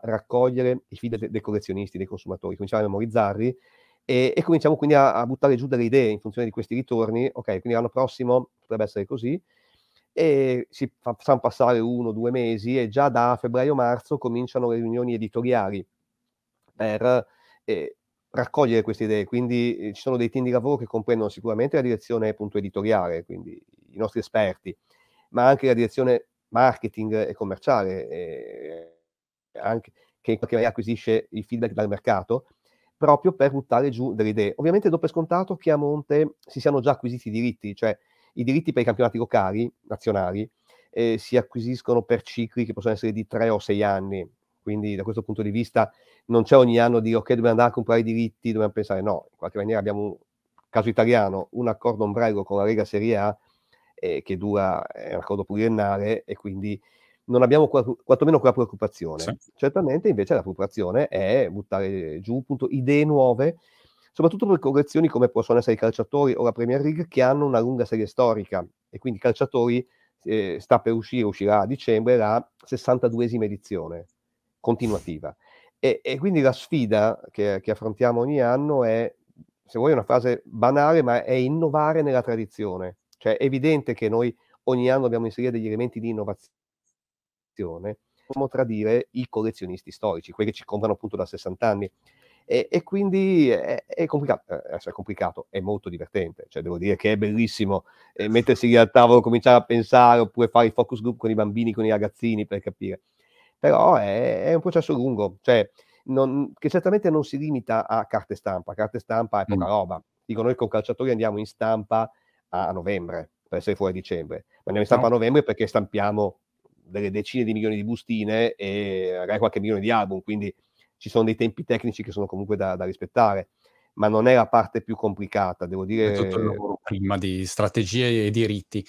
Speaker 1: raccogliere i feed dei collezionisti, dei consumatori, cominciamo a memorizzarli e, e cominciamo quindi a, a, buttare giù delle idee in funzione di questi ritorni. Ok, quindi l'anno prossimo potrebbe essere così, e si fanno passare uno o due mesi e già da febbraio-marzo cominciano le riunioni editoriali per eh, raccogliere queste idee. Quindi eh, ci sono dei team di lavoro che comprendono sicuramente la direzione appunto editoriale, quindi i nostri esperti, ma anche la direzione marketing e commerciale, eh, anche, che in qualche maniera acquisisce il feedback dal mercato proprio per buttare giù delle idee. Ovviamente do per scontato che a monte si siano già acquisiti i diritti, cioè i diritti per i campionati locali, nazionali, eh, si acquisiscono per cicli che possono essere di tre o sei anni. Quindi da questo punto di vista non c'è ogni anno di ok, dobbiamo andare a comprare i diritti, dobbiamo pensare no, in qualche maniera abbiamo un caso italiano, un accordo ombrello con la Lega Serie A eh, che dura, è un accordo pluriennale e quindi non abbiamo quantomeno quella preoccupazione. Sì. Certamente invece la preoccupazione è buttare giù appunto idee nuove soprattutto per collezioni come possono essere i calciatori o la Premier League che hanno una lunga serie storica e quindi calciatori eh, sta per uscire, uscirà a dicembre la 62esima edizione continuativa. E, e quindi la sfida che, che, affrontiamo ogni anno è, se vuoi una frase banale, ma è innovare nella tradizione. Cioè è evidente che noi ogni anno dobbiamo inserire degli elementi di innovazione, possiamo tradire i collezionisti storici, quelli che ci comprano appunto da 60 anni. E, e quindi è, è, complicato, eh, è complicato, è molto divertente, cioè devo dire che è bellissimo eh, mettersi lì al tavolo, cominciare a pensare oppure fare i focus group con i bambini, con i ragazzini per capire. Però è, è un processo lungo, cioè non, che certamente non si limita a carte stampa, carte stampa è poca mm. roba. Dico, noi con calciatori andiamo in stampa a, a novembre, per essere fuori a dicembre, ma andiamo in stampa no. a novembre perché stampiamo delle decine di milioni di bustine e magari qualche milione di album, quindi ci sono dei tempi tecnici che sono comunque da, da rispettare, ma non è la parte più complicata, devo dire.
Speaker 2: È tutto il lavoro prima di strategie e diritti.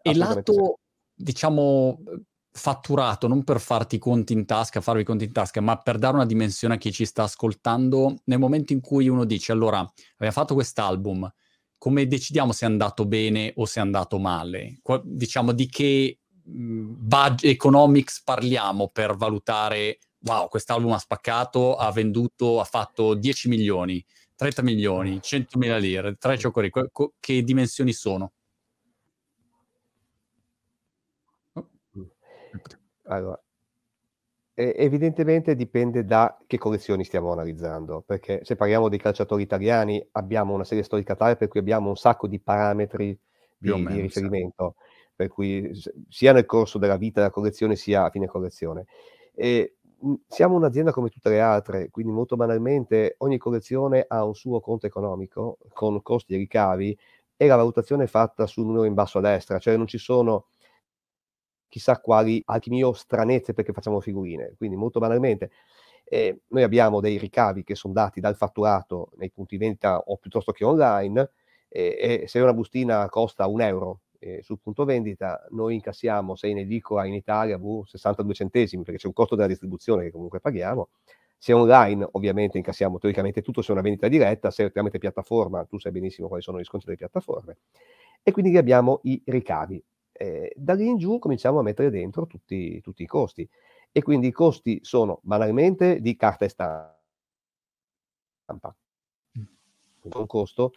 Speaker 2: E lato, sì. diciamo, fatturato, non per farti conti in tasca, farvi conti in tasca, ma per dare una dimensione a chi ci sta ascoltando, nel momento in cui uno dice, allora, abbiamo fatto quest'album, come decidiamo se è andato bene o se è andato male? Qua, diciamo, di che mh, budget economics parliamo per valutare wow, quest'album ha spaccato, ha venduto, ha fatto 10 milioni, 30 milioni, 100 mila lire, tre cioccolini, che dimensioni sono?
Speaker 1: Allora, evidentemente dipende da che collezioni stiamo analizzando, perché se parliamo dei calciatori italiani abbiamo una serie storica tale per cui abbiamo un sacco di parametri di, meno, di riferimento, sì. per cui sia nel corso della vita della collezione sia a fine collezione. E siamo un'azienda come tutte le altre, quindi molto banalmente ogni collezione ha un suo conto economico con costi e ricavi e la valutazione è fatta sul numero in basso a destra, cioè non ci sono chissà quali alchimie o stranezze perché facciamo figurine. Quindi molto banalmente eh, noi abbiamo dei ricavi che sono dati dal fatturato nei punti vendita o piuttosto che online eh, e se una bustina costa un euro eh, sul punto vendita, noi incassiamo, se in edicola in Italia, boh, 62 centesimi, perché c'è un costo della distribuzione che comunque paghiamo. Se online, ovviamente, incassiamo teoricamente tutto, se è una vendita diretta, se tramite piattaforma, tu sai benissimo quali sono gli sconti delle piattaforme. E quindi abbiamo i ricavi. Eh, da lì in giù cominciamo a mettere dentro tutti, tutti i costi. E quindi i costi sono banalmente di carta e stampa. Mm. Un costo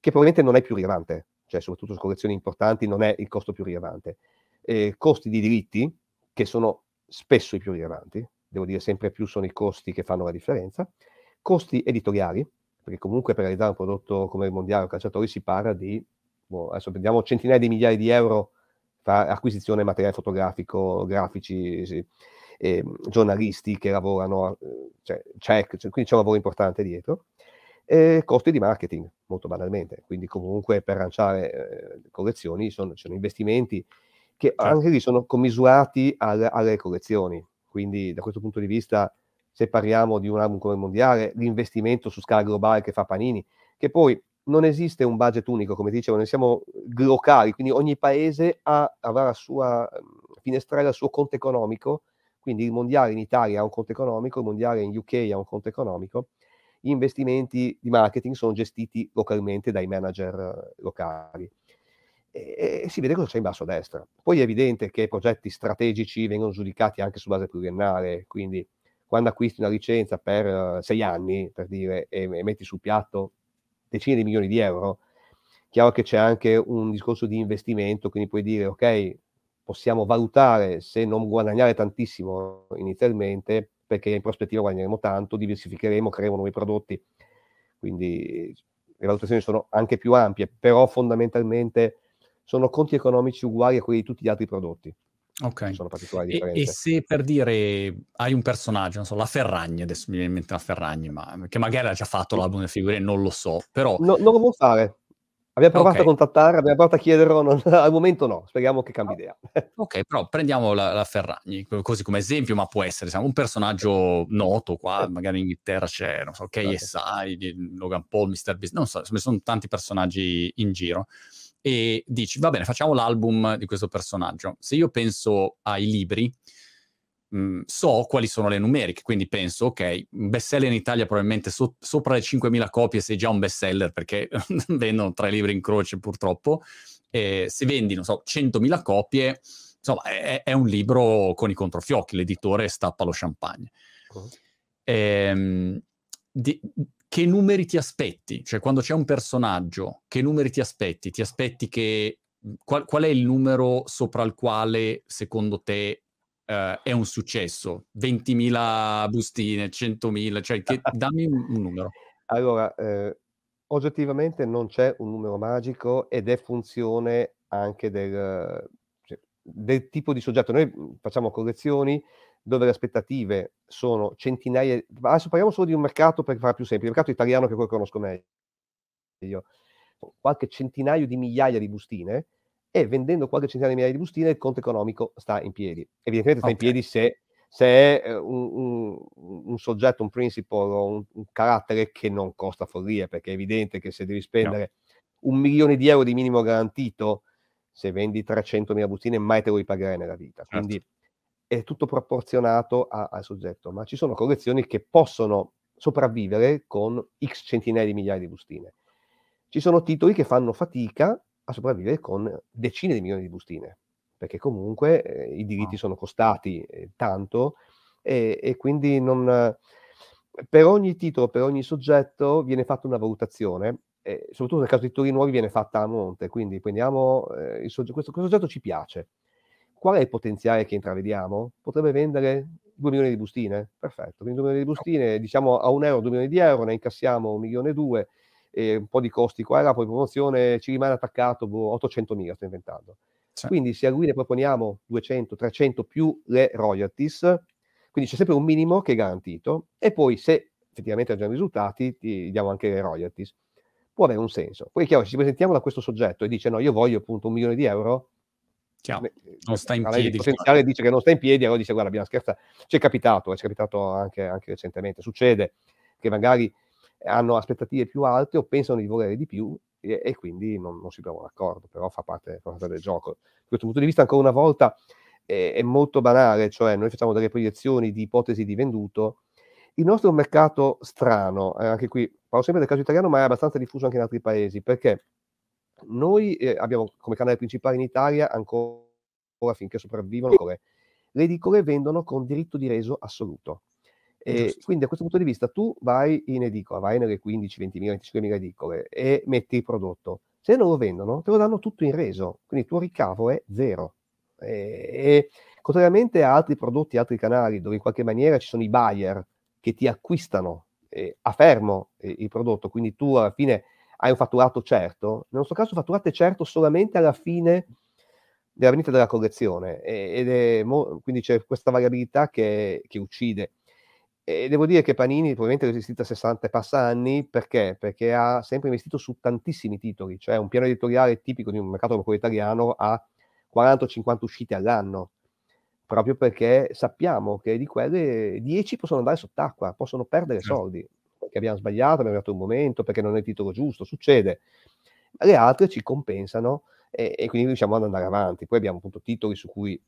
Speaker 1: che probabilmente non è più rilevante cioè soprattutto su collezioni importanti, non è il costo più rilevante. Eh, costi di diritti, che sono spesso i più rilevanti, devo dire sempre più sono i costi che fanno la differenza, costi editoriali, perché comunque per realizzare un prodotto come il mondiale o calciatori si parla di, boh, adesso prendiamo centinaia di migliaia di euro per acquisizione materiale fotografico, grafici, sì, eh, giornalisti che lavorano, eh, cioè, check, cioè, quindi c'è un lavoro importante dietro e costi di marketing, molto banalmente. Quindi comunque per lanciare eh, collezioni sono, sono, investimenti che certo. anche lì sono commisurati alle, alle, collezioni. Quindi da questo punto di vista, se parliamo di un album come il mondiale, l'investimento su scala globale che fa Panini, che poi non esiste un budget unico, come dicevo, noi siamo locali, quindi ogni paese ha, avrà la sua finestrella, il suo conto economico, quindi il mondiale in Italia ha un conto economico, il mondiale in UK ha un conto economico, gli investimenti di marketing sono gestiti localmente dai manager eh, locali. E, e si vede cosa c'è in basso a destra. Poi è evidente che progetti strategici vengono giudicati anche su base pluriennale, quindi quando acquisti una licenza per uh, sei anni, per dire, e, e metti sul piatto decine di milioni di euro, chiaro che c'è anche un discorso di investimento, quindi puoi dire, ok, possiamo valutare se non guadagnare tantissimo inizialmente, perché in prospettiva guadagneremo tanto, diversificheremo, creeremo nuovi prodotti, quindi le valutazioni sono anche più ampie, però fondamentalmente sono conti economici uguali a quelli di tutti gli altri prodotti.
Speaker 2: Ok. Sono particolari e, e, se per dire hai un personaggio, non so, la Ferragni, adesso mi viene in mente la Ferragni, ma che magari ha già fatto l'album delle figure, non lo so, però...
Speaker 1: No, non lo vuol fare. Abbiamo provato okay. a contattare, abbiamo provato a chiederlo, non, <laughs> al momento no, speriamo che cambi idea. <laughs>
Speaker 2: ok, però prendiamo la, la, Ferragni così come esempio, ma può essere un personaggio noto qua, magari in Inghilterra c'è, non so, KSI, Logan Paul, Mr. Beast, non so, sono tanti personaggi in giro. E dici, va bene, facciamo l'album di questo personaggio. Se io penso ai libri, mh, mhmm, so quali sono le numeriche, quindi penso, ok, un bestseller in Italia probabilmente so- sopra le 5.000 copie sei già un bestseller perché <laughs> vendono tre libri in croce purtroppo, e se vendi, non so, 100.000 copie, insomma, è, è, un libro con i controfiocchi, l'editore stappa lo champagne. Uh-huh. Ehm, di, che numeri ti aspetti? Cioè, quando c'è un personaggio, che numeri ti aspetti? Ti aspetti che... Qual, qual, è il numero sopra il quale, secondo te, uh, è un successo? 20.000 bustine, 100.000, cioè che, <laughs> dammi un, un, numero.
Speaker 1: Allora, eh, oggettivamente non c'è un numero magico ed è funzione anche del, cioè, del tipo di soggetto. Noi mhmm, facciamo collezioni dove le aspettative sono centinaia, adesso parliamo solo di un mercato per fare più semplice, il mercato italiano che poi conosco meglio, qualche centinaio di migliaia di bustine e vendendo qualche centinaia di migliaia di bustine il conto economico sta in piedi. Evidentemente sta okay. in piedi se, se è eh, un, un, un, soggetto, un principle o un, un, carattere che non costa follia, perché è evidente che se devi spendere no. un milione di euro di minimo garantito, se vendi 300.000 bustine mai te lo ripagherai nella vita. Certo. Quindi è tutto proporzionato a, al soggetto, ma ci sono collezioni che possono sopravvivere con x centinaia di migliaia di bustine. Ci sono titoli che fanno fatica a sopravvivere con decine di milioni di bustine, perché comunque eh, i diritti sono costati eh, tanto e, e quindi non, per ogni titolo, per ogni soggetto viene fatta una valutazione, e soprattutto nel caso di titoli nuovi viene fatta a monte, quindi prendiamo eh, soggetto, questo, questo soggetto ci piace. Qual è il potenziale che intravediamo? Potrebbe vendere 2 milioni di bustine? Perfetto, quindi 2 milioni di bustine, diciamo a un euro, 2 milioni di euro, ne incassiamo un milione e due, e un po' di costi qua e là, poi promozione ci rimane attaccato boh, 800.000, sto inventando. Sì. Quindi se a lui ne proponiamo 200, 300 più le royalties, Quindi c'è sempre un minimo che è garantito e poi se effettivamente raggiungiamo i risultati ti diamo anche le royalties. Può avere un senso. Poi è chiaro, se ci presentiamo da questo soggetto e dice no, io voglio appunto un milione di euro,
Speaker 2: Chiaro, non sta in piedi. Il
Speaker 1: potenziale dice che non sta in piedi, allora dice guarda abbiamo scherzato. Ci è capitato, è capitato anche, anche recentemente, succede che magari hanno aspettative più alte o pensano di volere di più e, e quindi non, non, si trovano d'accordo, però fa parte, fa parte, del gioco. Da questo punto di vista, ancora una volta, è, è molto banale, cioè noi facciamo delle proiezioni di ipotesi di venduto. Il nostro è un mercato strano, eh, anche qui parlo sempre del caso italiano, ma è abbastanza diffuso anche in altri paesi, perché noi eh, abbiamo come canale principale in Italia ancora finché sopravvivono le edicole vendono con diritto di reso assoluto. E quindi da questo punto di vista tu vai in edicola, vai nelle 15, 20 mila, 25 mila edicole e metti il prodotto. Se non lo vendono, te lo danno tutto in reso, quindi il tuo ricavo è zero. E, e contrariamente a altri prodotti, altri canali, dove in qualche maniera ci sono i buyer che ti acquistano eh, a fermo eh, il prodotto, quindi tu alla fine hai un fatturato certo, nel nostro caso è certo solamente alla fine della vendita della collezione, ed è mo- quindi c'è questa variabilità che, che uccide. E devo dire che Panini probabilmente è resistito a 60 e passa anni perché? Perché ha sempre investito su tantissimi titoli, cioè un piano editoriale tipico di un mercato come quello italiano ha 40 50 uscite all'anno, proprio perché sappiamo che di quelle 10 possono andare sott'acqua, possono perdere certo. soldi, perché abbiamo sbagliato, abbiamo dato un momento, perché non è il titolo giusto, succede. Le altre ci compensano e, e quindi riusciamo ad andare avanti. Poi abbiamo appunto titoli su cui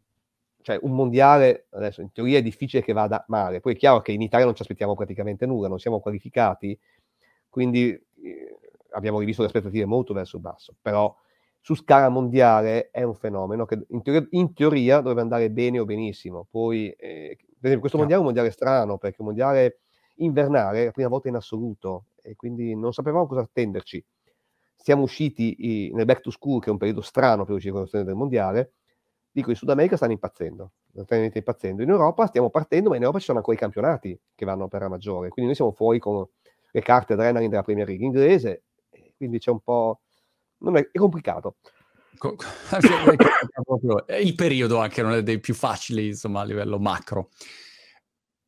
Speaker 1: cioè un mondiale adesso in teoria è difficile che vada male, poi è chiaro che in Italia non ci aspettiamo praticamente nulla, non siamo qualificati, quindi eh, abbiamo rivisto le aspettative molto verso il basso, però su scala mondiale è un fenomeno che in teoria, in teoria dovrebbe andare bene o benissimo, poi eh, per esempio questo mondiale è un mondiale strano perché è un mondiale invernale, la prima volta in assoluto e quindi non sapevamo cosa attenderci. Siamo usciti nel back to school, che è un periodo strano per uscire con la del mondiale, dico in Sud America stanno impazzendo, stanno impazzendo. In Europa stiamo partendo, ma in Europa ci sono ancora i campionati che vanno per la maggiore, quindi noi siamo fuori con le carte adrenaline della Premier League inglese, quindi c'è un po'... non è, è complicato. <laughs>
Speaker 2: il periodo anche non è dei più facili, insomma, a livello macro.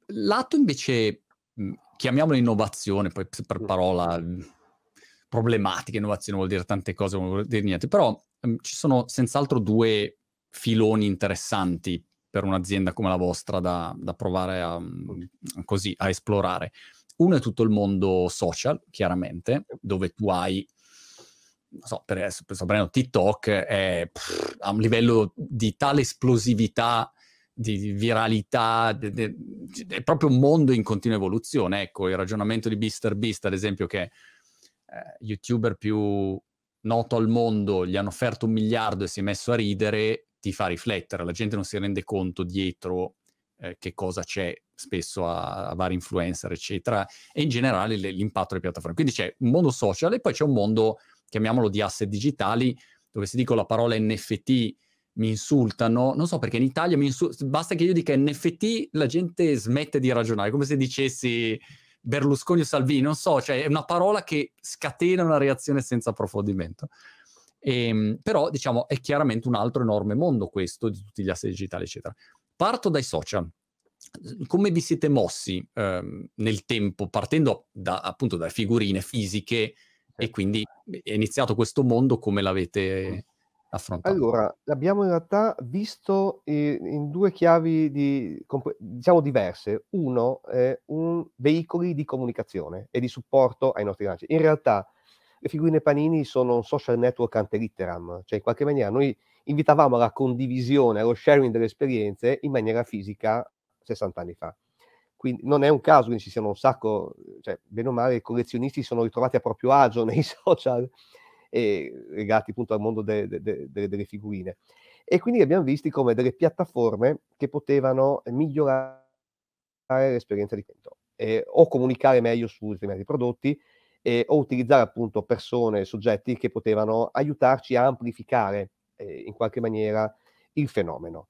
Speaker 2: Lato invece, chiamiamolo innovazione, poi per parola problematica, innovazione vuol dire tante cose, non vuol dire niente, però ci sono senz'altro due filoni interessanti per un'azienda come la vostra da, da provare a, così, a esplorare. Uno è tutto il mondo social, chiaramente, dove tu hai non so, per per TikTok è pff, a un livello di tale esplosività, di viralità, de, de, de, è proprio un mondo in continua evoluzione. Ecco, il ragionamento di Mr. Beast, ad esempio, che eh, youtuber più noto al mondo, gli hanno offerto un miliardo e si è messo a ridere, ti fa riflettere, la gente non si rende conto dietro eh, che cosa c'è spesso a, a, vari influencer, eccetera, e in generale le, l'impatto delle piattaforme. Quindi c'è un mondo social e poi c'è un mondo, chiamiamolo di asset digitali, dove se dico la parola NFT mi insultano, non so perché in Italia mi insultano, basta che io dica NFT, la gente smette di ragionare, come se dicessi Berlusconi o Salvini, non so, cioè è una parola che scatena una reazione senza approfondimento. E, ehm, però, diciamo, è chiaramente un altro enorme mondo questo di tutti gli asset digitali, eccetera. Parto dai social. Come vi siete mossi ehm, nel tempo, partendo da, appunto dalle figurine fisiche e quindi è iniziato questo mondo, come l'avete affrontato?
Speaker 1: Allora, l'abbiamo in realtà visto in, in due chiavi di, diciamo diverse. Uno è un veicoli di comunicazione e di supporto ai nostri lanci. In realtà le figurine Panini sono un social network ante litteram, cioè in qualche maniera noi invitavamo alla condivisione, allo sharing delle esperienze in maniera fisica 60 anni fa. Quindi non è un caso che ci siano un sacco, cioè bene o male i collezionisti sono ritrovati a proprio agio <laughs> nei social eh, legati appunto al mondo de, de, de, delle figurine. E quindi abbiamo visti come delle piattaforme che potevano migliorare l'esperienza di cliente eh, o comunicare meglio su determinati prodotti eh, o utilizzare appunto persone, soggetti che potevano aiutarci a amplificare eh, in qualche maniera il fenomeno.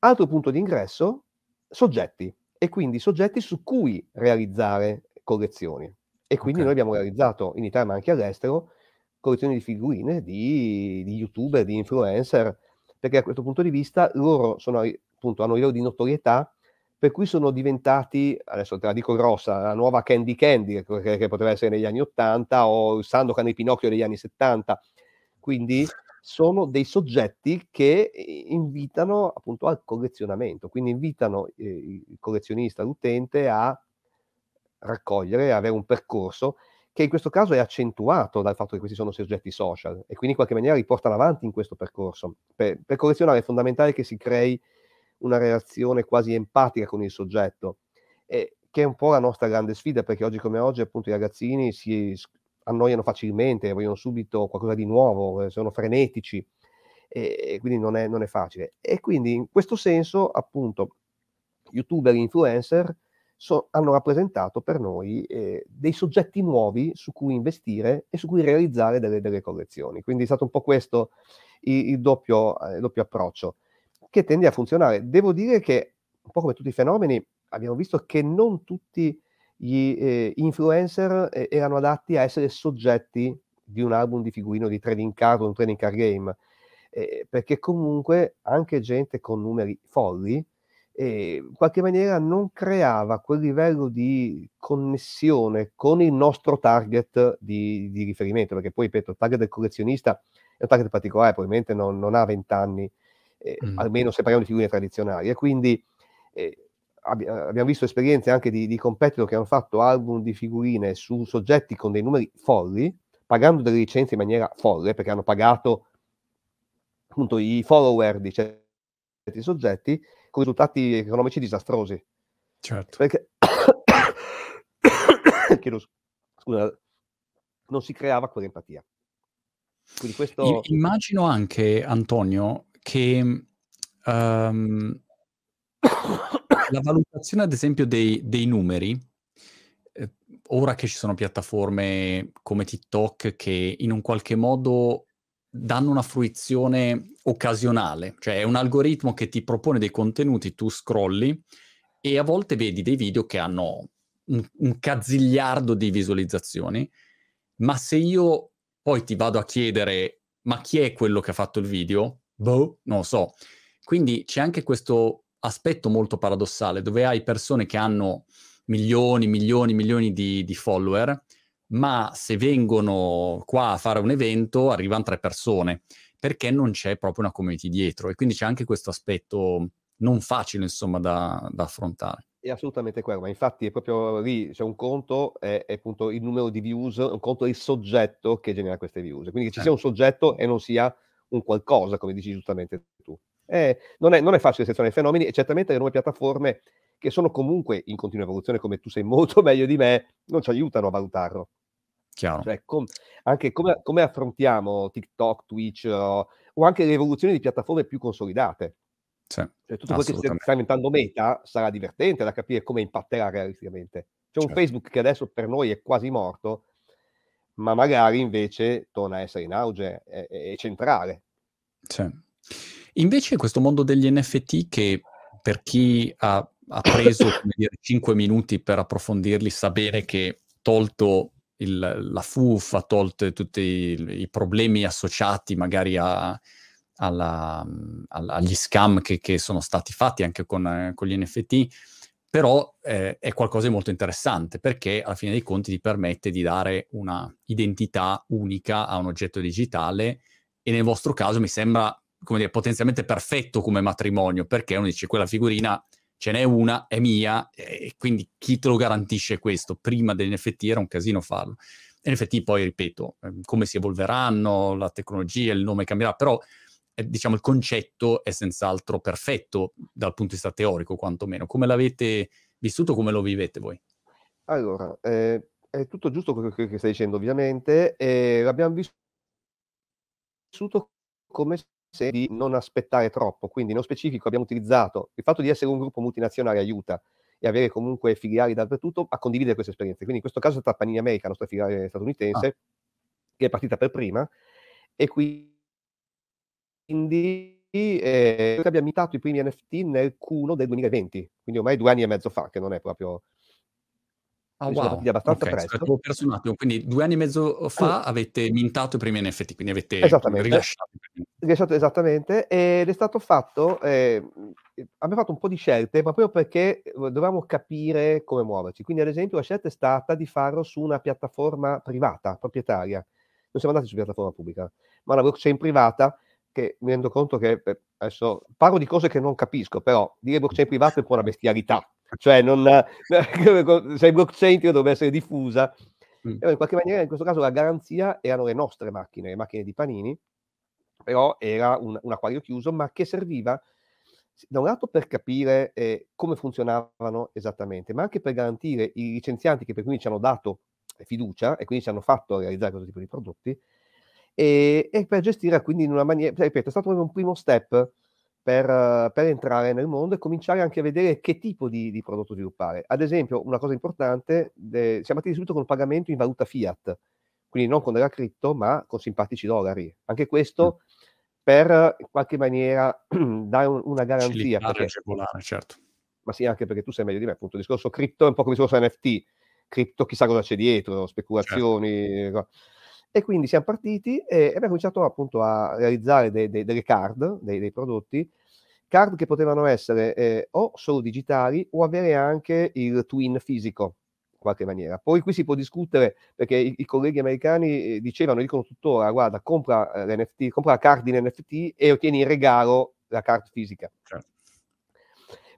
Speaker 1: Altro punto di ingresso, soggetti, e quindi soggetti su cui realizzare collezioni. E quindi okay. noi abbiamo realizzato in Italia ma anche all'estero collezioni di figurine di, di youtuber, di influencer, perché a questo punto di vista loro sono, appunto, hanno un livello di notorietà per cui sono diventati, adesso te la dico grossa, la nuova Candy Candy, che, che poteva essere negli anni 80, o il Sandokan e Pinocchio degli anni 70. Quindi sono dei soggetti che invitano appunto al collezionamento, quindi invitano eh, il collezionista, l'utente a raccogliere, a avere un percorso che in questo caso è accentuato dal fatto che questi sono soggetti social e quindi in qualche maniera li portano avanti in questo percorso. Per, per collezionare è fondamentale che si crei una relazione quasi empatica con il soggetto, eh, che è un po' la nostra grande sfida, perché oggi come oggi appunto i ragazzini si annoiano facilmente, vogliono subito qualcosa di nuovo, eh, sono frenetici e, quindi non è, non è facile. E quindi in questo senso appunto youtuber, influencer so, hanno rappresentato per noi eh, dei soggetti nuovi su cui investire e su cui realizzare delle, delle collezioni. Quindi è stato un po' questo il, il, doppio, eh, doppio approccio che tende a funzionare. Devo dire che, un po' come tutti i fenomeni, abbiamo visto che non tutti gli eh, influencer eh, erano adatti a essere soggetti di un album di figurino di trading card o un trading card game, eh, perché comunque anche gente con numeri folli eh, in qualche maniera non creava quel livello di connessione con il nostro target di, di riferimento, perché poi ripeto, il target del collezionista è un target particolare, probabilmente non, non ha 20 anni, eh, mm. almeno se parliamo di figurine tradizionali, e quindi eh, abbi- abbiamo visto esperienze anche di, di competitor che hanno fatto album di figurine su soggetti con dei numeri folli, pagando delle licenze in maniera folle, perché hanno pagato appunto i follower di certi soggetti con risultati economici disastrosi.
Speaker 2: Certo.
Speaker 1: Perché <coughs> Chiedo, scusa, non si creava quell'empatia.
Speaker 2: Quindi questo... Immagino anche, Antonio, che um, la valutazione, ad esempio, dei, dei numeri, eh, ora che ci sono piattaforme come TikTok che in un qualche modo danno una fruizione occasionale, cioè è un algoritmo che ti propone dei contenuti, tu scrolli e a volte vedi dei video che hanno un, un cazzigliardo di visualizzazioni, ma se io poi ti vado a chiedere ma chi è quello che ha fatto il video? Boh, non lo so. Quindi c'è anche questo aspetto molto paradossale dove hai persone che hanno milioni, milioni, milioni di, di follower, ma se vengono qua a fare un evento arrivano tre persone perché non c'è proprio una community dietro e quindi c'è anche questo aspetto non facile insomma da, da affrontare.
Speaker 1: È assolutamente quello, ma infatti è proprio lì, c'è un conto, è, è, appunto il numero di views, un conto è il soggetto che genera queste views, quindi che ci eh. sia un soggetto e non sia un qualcosa, come dici giustamente tu. Eh, non, è, non, è, facile selezionare i fenomeni e certamente le nuove piattaforme che sono comunque in continua evoluzione, come tu sei molto <laughs> meglio di me, non ci aiutano a valutarlo.
Speaker 2: Chiaro.
Speaker 1: Cioè, com- anche come, come, affrontiamo TikTok, Twitch uh, o anche le evoluzioni di piattaforme più consolidate.
Speaker 2: Sì,
Speaker 1: cioè, tutto quello che sta diventando meta sarà divertente da capire come impatterà realisticamente. C'è un certo. Facebook che adesso per noi è quasi morto, ma magari invece torna a essere in auge, è, è centrale.
Speaker 2: Sì. Invece questo mondo degli NFT che per chi ha, ha preso dire, 5 minuti per approfondirli sa bene che tolto il, la fuffa, tolto tutti i, i problemi associati magari a, alla, a, agli scam che, che, sono stati fatti anche con, con gli NFT, però eh, è qualcosa di molto interessante perché alla fine dei conti ti permette di dare una identità unica a un oggetto digitale e nel vostro caso mi sembra come dire, potenzialmente perfetto come matrimonio, perché uno dice quella figurina ce n'è una, è mia, e quindi chi te lo garantisce questo? Prima dell'NFT era un casino farlo. NFT poi, ripeto, ehm, come si evolveranno, la tecnologia, il nome cambierà, però eh, diciamo il concetto è senz'altro perfetto dal punto di vista teorico, quantomeno. Come l'avete vissuto, come lo vivete voi?
Speaker 1: Allora, eh, è tutto giusto quello che stai dicendo, ovviamente, e l'abbiamo vissuto come di non aspettare troppo, quindi nello specifico abbiamo utilizzato il fatto di essere un gruppo multinazionale aiuta e avere comunque filiali dappertutto a condividere queste esperienze. Quindi in questo caso è stata Panini America, la nostra filiale statunitense, ah. che è partita per prima e quindi eh, abbiamo imitato i primi NFT nel Q1 del 2020, quindi ormai due anni e mezzo fa, che non è proprio
Speaker 2: Ah, wow. Abbastanza okay, presto. perso un attimo, quindi due anni e mezzo fa oh. avete mintato i primi NFT, quindi avete rilasciato.
Speaker 1: rilasciato esattamente, ed è stato fatto, eh, abbiamo fatto un po' di scelte, ma proprio perché dovevamo capire come muoverci. Quindi, ad esempio, la scelta è stata di farlo su una piattaforma privata, proprietaria. Non siamo andati su piattaforma pubblica, ma una blockchain privata che mi rendo conto che adesso parlo di cose che non capisco, però dire blockchain privata è un po' una bestialità cioè non, <laughs> se blockchain dovrebbe essere diffusa. Mm. in qualche maniera in questo caso la garanzia erano le nostre macchine, le macchine di Panini, però era un, un acquario chiuso, ma che serviva da un lato per capire eh, come funzionavano esattamente, ma anche per garantire i licenzianti che per cui ci hanno dato fiducia e quindi ci hanno fatto realizzare questo tipo di prodotti e, e per gestire quindi in una maniera, ripeto, è stato un primo step per, per, entrare nel mondo e cominciare anche a vedere che tipo di, di prodotto sviluppare. Ad esempio, una cosa importante, de, siamo partiti subito con il pagamento in valuta fiat, quindi non con della cripto, ma con simpatici dollari. Anche questo mm. per in qualche maniera <clears throat> dare un, una garanzia.
Speaker 2: Perché, agevolare, certo.
Speaker 1: Ma sì, anche perché tu sei meglio di me, appunto. Il discorso cripto è un po' come il discorso NFT. Cripto, chissà cosa c'è dietro, speculazioni. Certo. E quindi siamo partiti e abbiamo cominciato appunto a realizzare de, de, delle card, dei, dei, prodotti, card che potevano essere eh, o solo digitali o avere anche il twin fisico in qualche maniera. Poi qui si può discutere perché i, i colleghi americani eh, dicevano, dicono tuttora, guarda, compra eh, l'NFT, compra la card in NFT e ottieni in regalo la card fisica. Certo.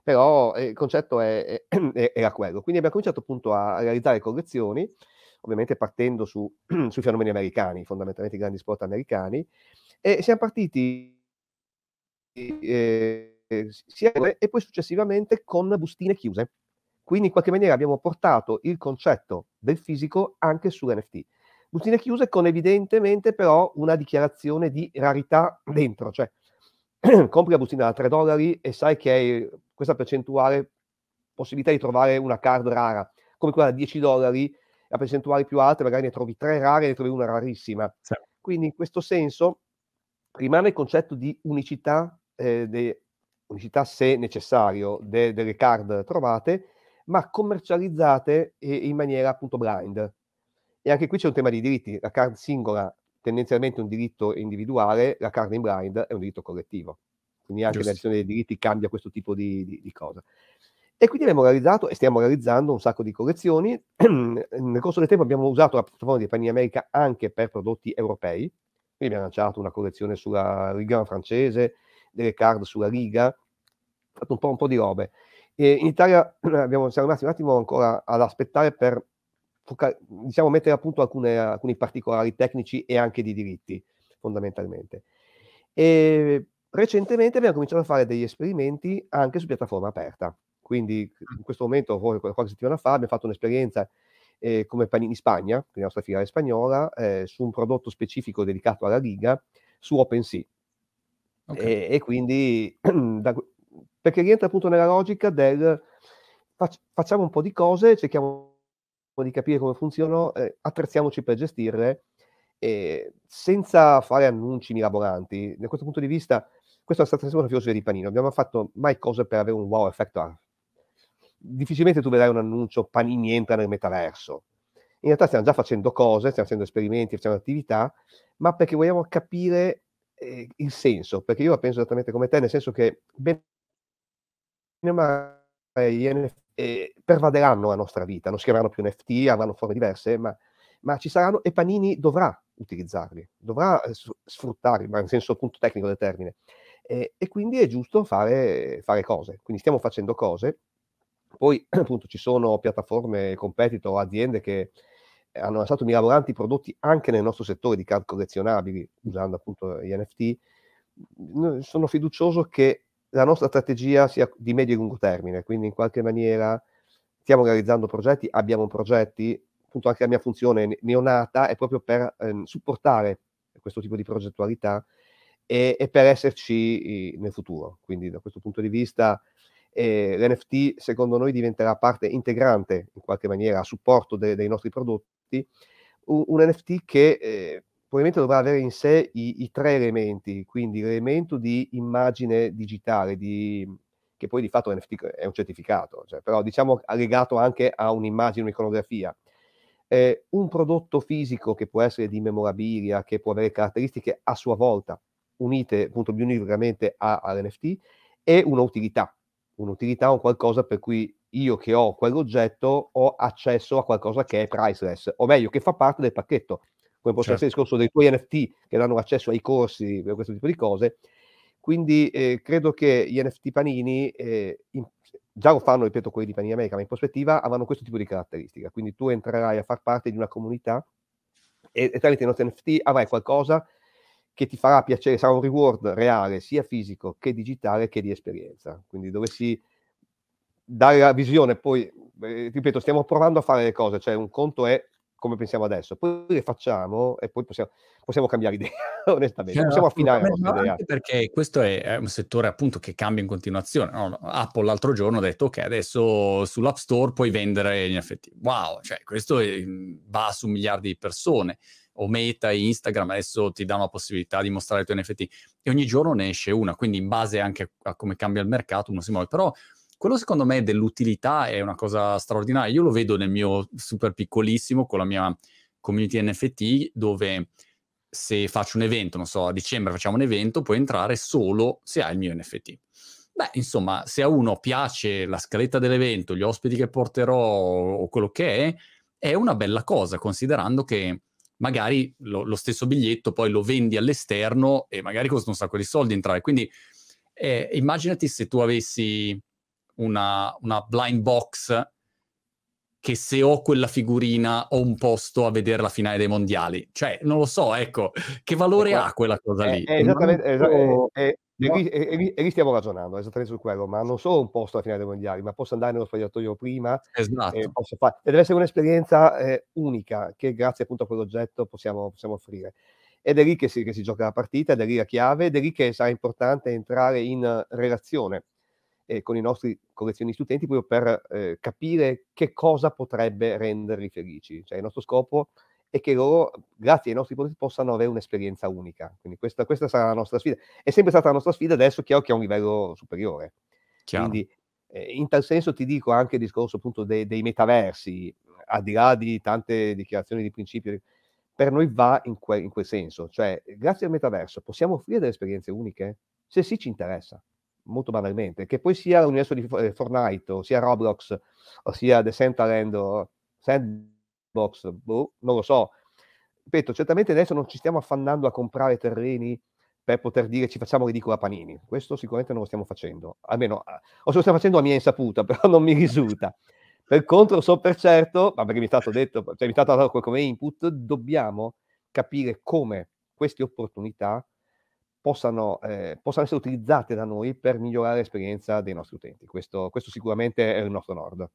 Speaker 1: Però eh, il concetto è, è, <clears throat> era quello. Quindi abbiamo cominciato appunto a realizzare collezioni ovviamente partendo su, <clears throat> sui fenomeni americani, fondamentalmente i grandi sport americani, e siamo partiti eh, e poi successivamente con bustine chiuse. Quindi in qualche maniera abbiamo portato il concetto del fisico anche sull'NFT. Bustine chiuse con evidentemente però una dichiarazione di rarità dentro, cioè <clears throat> compri la bustina da 3 dollari e sai che hai questa percentuale, possibilità di trovare una card rara, come quella da 10 dollari a percentuali più alte magari ne trovi tre rare e ne trovi una rarissima. Sì. Quindi in questo senso rimane il concetto di unicità, eh, de, unicità se necessario, de, delle card trovate, ma commercializzate in maniera appunto blind. E anche qui c'è un tema di diritti. La card singola tendenzialmente è un diritto individuale, la card in blind è un diritto collettivo. Quindi anche Giusto. la gestione dei diritti cambia questo tipo di, di, di cosa. E quindi abbiamo realizzato e stiamo realizzando un sacco di collezioni. <clears throat> Nel corso del tempo abbiamo usato la piattaforma di Panini America anche per prodotti europei. Quindi abbiamo lanciato una collezione sulla Liga francese, delle card sulla Liga, fatto un po', un po di robe. E in Italia <clears throat> abbiamo, siamo rimasti un attimo ancora ad aspettare per diciamo, mettere a punto alcune, alcuni particolari tecnici e anche di diritti, fondamentalmente. E recentemente abbiamo cominciato a fare degli esperimenti anche su piattaforma aperta. Quindi in questo momento, qualche settimana fa, abbiamo fatto un'esperienza eh, come Panini Spagna, quindi la nostra filiale spagnola, eh, su un prodotto specifico dedicato alla Liga su OpenSea. Okay. E, e, quindi, <clears throat> da, perché rientra appunto nella logica del fac, facciamo un po' di cose, cerchiamo di capire come funzionano, eh, attrezziamoci per gestirle, eh, senza fare annunci mirabolanti. Da questo punto di vista, questa è stata sempre una filosofia di Panino. Abbiamo fatto mai cose per avere un wow effetto difficilmente tu vedrai un annuncio Panini entra nel metaverso. In realtà stiamo già facendo cose, stiamo facendo esperimenti, facendo attività, ma perché vogliamo capire eh, il senso, perché io la penso esattamente come te, nel senso che bene ma gli NFT eh, pervaderanno la nostra vita, non si chiameranno più NFT, avranno forme diverse, ma, ma ci saranno e Panini dovrà utilizzarli, dovrà eh, sfruttarli, ma nel senso appunto tecnico del termine. Eh, e quindi è giusto fare, fare cose. Quindi stiamo facendo cose poi <clears throat> appunto ci sono piattaforme, competitor, aziende che hanno lasciato mirabolanti prodotti anche nel nostro settore di card collezionabili, usando appunto gli NFT. Sono fiducioso che la nostra strategia sia di medio e lungo termine, quindi in qualche maniera stiamo realizzando progetti, abbiamo progetti, appunto anche la mia funzione neonata è proprio per eh, supportare questo tipo di progettualità e, e per esserci nel futuro. Quindi da questo punto di vista eh, l'NFT secondo noi diventerà parte integrante in qualche maniera a supporto de- dei nostri prodotti, un, un NFT che eh, probabilmente dovrà avere in sé i, i, tre elementi, quindi l'elemento di immagine digitale, di che poi di fatto NFT è un certificato, cioè, però diciamo legato anche a un'immagine, un'iconografia. Eh, un prodotto fisico che può essere di memorabilia, che può avere caratteristiche a sua volta unite, appunto, veramente all'NFT, è un'utilità, un'utilità, un qualcosa per cui io che ho quell'oggetto ho accesso a qualcosa che è priceless, o meglio, che fa parte del pacchetto, come può certo. essere il discorso dei tuoi NFT che danno accesso ai corsi, per questo tipo di cose. Quindi eh, credo che gli NFT panini, eh, in, già lo fanno, ripeto, quelli di Panini America, ma in prospettiva avranno questo tipo di caratteristica. Quindi tu entrerai a far parte di una comunità e, e tramite i nostri NFT avrai qualcosa che ti farà piacere, sarà un reward reale, sia fisico che digitale che di esperienza. Quindi dovessi dare la visione, poi, eh, ripeto, stiamo provando a fare le cose, cioè un conto è come pensiamo adesso, poi le facciamo e poi possiamo, possiamo cambiare idea, <laughs> onestamente, cioè, possiamo affinare la nostra idea.
Speaker 2: Perché questo è, è, un settore appunto che cambia in continuazione. No? Apple l'altro giorno ha detto ok, adesso sull'App Store puoi vendere gli NFT. Wow, cioè questo è, va su miliardi di persone. O Meta e Instagram adesso ti danno la possibilità di mostrare i tuoi NFT e ogni giorno ne esce una, quindi in base anche a come cambia il mercato uno si muove. Però quello secondo me dell'utilità è una cosa straordinaria. Io lo vedo nel mio super piccolissimo con la mia community NFT dove se faccio un evento, non so, a dicembre facciamo un evento, puoi entrare solo se hai il mio NFT. Beh, insomma, se a uno piace la scaletta dell'evento, gli ospiti che porterò o quello che è, è una bella cosa, considerando che magari lo, lo stesso biglietto poi lo vendi all'esterno e magari costa un sacco di soldi entrare. Quindi eh, immaginati se tu avessi una, una blind box che se ho quella figurina ho un posto a vedere la finale dei mondiali. Cioè, non lo so, ecco, che valore ecco, ha quella cosa lì?
Speaker 1: È, è esattamente, è, è, no. e, lì, stiamo ragionando esattamente su quello, ma non solo un posto alla finale dei mondiali, ma posso andare nello spogliatoio prima
Speaker 2: esatto.
Speaker 1: e posso fare. E deve essere un'esperienza eh, unica che grazie appunto a quell'oggetto possiamo, possiamo offrire. Ed è lì che si, che si, gioca la partita, ed è lì la chiave, ed è lì che sarà importante entrare in relazione eh, con i nostri collezionisti utenti proprio per eh, capire che cosa potrebbe renderli felici. Cioè il nostro scopo è che loro, grazie ai nostri prodotti, possano avere un'esperienza unica. Quindi questa, questa, sarà la nostra sfida. È sempre stata la nostra sfida, adesso chiaro che è a un livello superiore.
Speaker 2: Chiaro.
Speaker 1: Quindi eh, in tal senso ti dico anche il discorso appunto dei, dei metaversi, al di là di tante dichiarazioni di principio, per noi va in, que- in quel senso. Cioè, grazie al metaverso possiamo offrire delle esperienze uniche? Se sì, ci interessa molto banalmente, che poi sia l'universo di eh, Fortnite, o sia Roblox, o sia The Centerland, o Sandbox, boh, non lo so. Ripeto, certamente adesso non ci stiamo affannando a comprare terreni per poter dire ci facciamo ridicolo a panini. Questo sicuramente non lo stiamo facendo, almeno, o se lo stiamo facendo a mia insaputa, <laughs> però non mi risulta. Per contro, so per certo, ma perché mi è stato detto, cioè mi è stato dato come input, dobbiamo capire come queste opportunità possano, eh, possano, essere utilizzate da noi per migliorare l'esperienza dei nostri utenti. Questo, questo sicuramente è il nostro nord.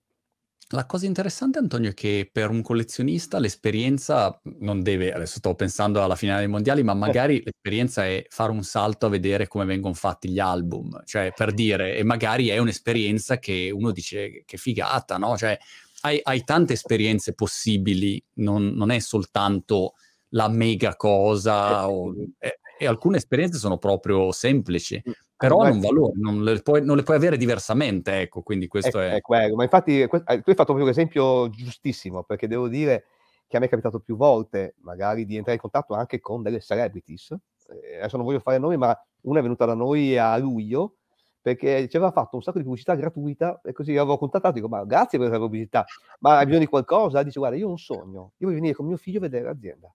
Speaker 2: La cosa interessante, Antonio, è che per un collezionista l'esperienza non deve, adesso sto pensando alla finale dei mondiali, ma magari eh. l'esperienza è fare un salto a vedere come vengono fatti gli album, cioè per dire, e magari è un'esperienza che uno dice che figata, no? Cioè hai, hai tante esperienze possibili, non, non, è soltanto la mega cosa, o, è, e alcune esperienze sono proprio semplici, però hanno un valore, non le, puoi, non le, puoi, avere diversamente, ecco, quindi questo è...
Speaker 1: È, è quello, ma infatti eh, tu hai fatto proprio l'esempio giustissimo, perché devo dire che a me è capitato più volte magari di entrare in contatto anche con delle celebrities, eh, adesso non voglio fare nomi, ma una è venuta da noi a luglio, perché ci aveva fatto un sacco di pubblicità gratuita e così avevo contattato, dico ma grazie per questa pubblicità, ma hai bisogno di qualcosa? Dice guarda io ho un sogno, io voglio venire con mio figlio a vedere l'azienda.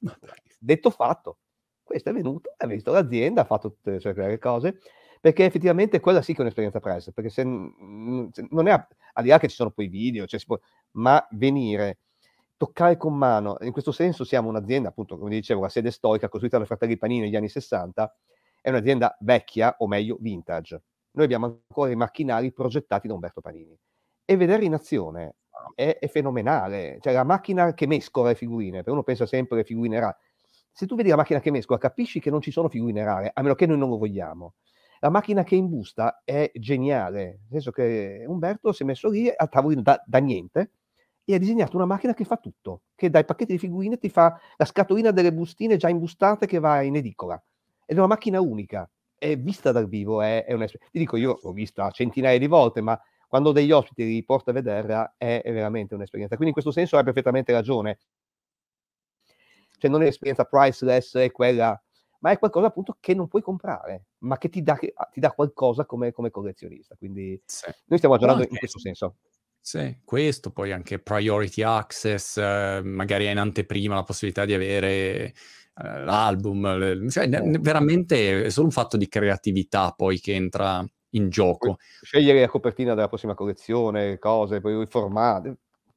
Speaker 1: <laughs> Detto fatto, questo è venuto, ha visto l'azienda, ha fatto tutte le sue cose, perché effettivamente quella sì che è un'esperienza press, perché se, se non è, al di là che ci sono poi video, cioè può, ma venire, toccare con mano, in questo senso siamo un'azienda, appunto, come dicevo, la sede storica costruita dai fratelli Panini negli anni 60, è un'azienda vecchia, o meglio, vintage. Noi abbiamo ancora i macchinari progettati da Umberto Panini. E vedere in azione è, è fenomenale. Cioè la macchina che mescola le figurine, perché uno pensa sempre alle figurine rare, se tu vedi la macchina che mescola, capisci che non ci sono figurine rare, a meno che noi non lo vogliamo. La macchina che imbusta è geniale, nel senso che Umberto si è messo lì a tavolino da, da niente e ha disegnato una macchina che fa tutto, che dai pacchetti di figurine ti fa la scatolina delle bustine già imbustate che va in edicola. Ed è una macchina unica. è vista dal vivo, è, è un'esperienza. Ti dico, io l'ho vista centinaia di volte, ma quando degli ospiti li porta a vederla è, è veramente un'esperienza. Quindi in questo senso hai perfettamente ragione. Cioè non è l'esperienza priceless, è quella, ma è qualcosa appunto che non puoi comprare, ma che ti dà, ti dà qualcosa come, come collezionista. Quindi sì. noi stiamo ragionando in questo senso.
Speaker 2: Sì, questo, poi anche priority access, eh, magari in anteprima la possibilità di avere eh, l'album, cioè ne, veramente è solo un fatto di creatività poi che entra in gioco.
Speaker 1: Scegliere la copertina della prossima collezione, cose, poi i formati.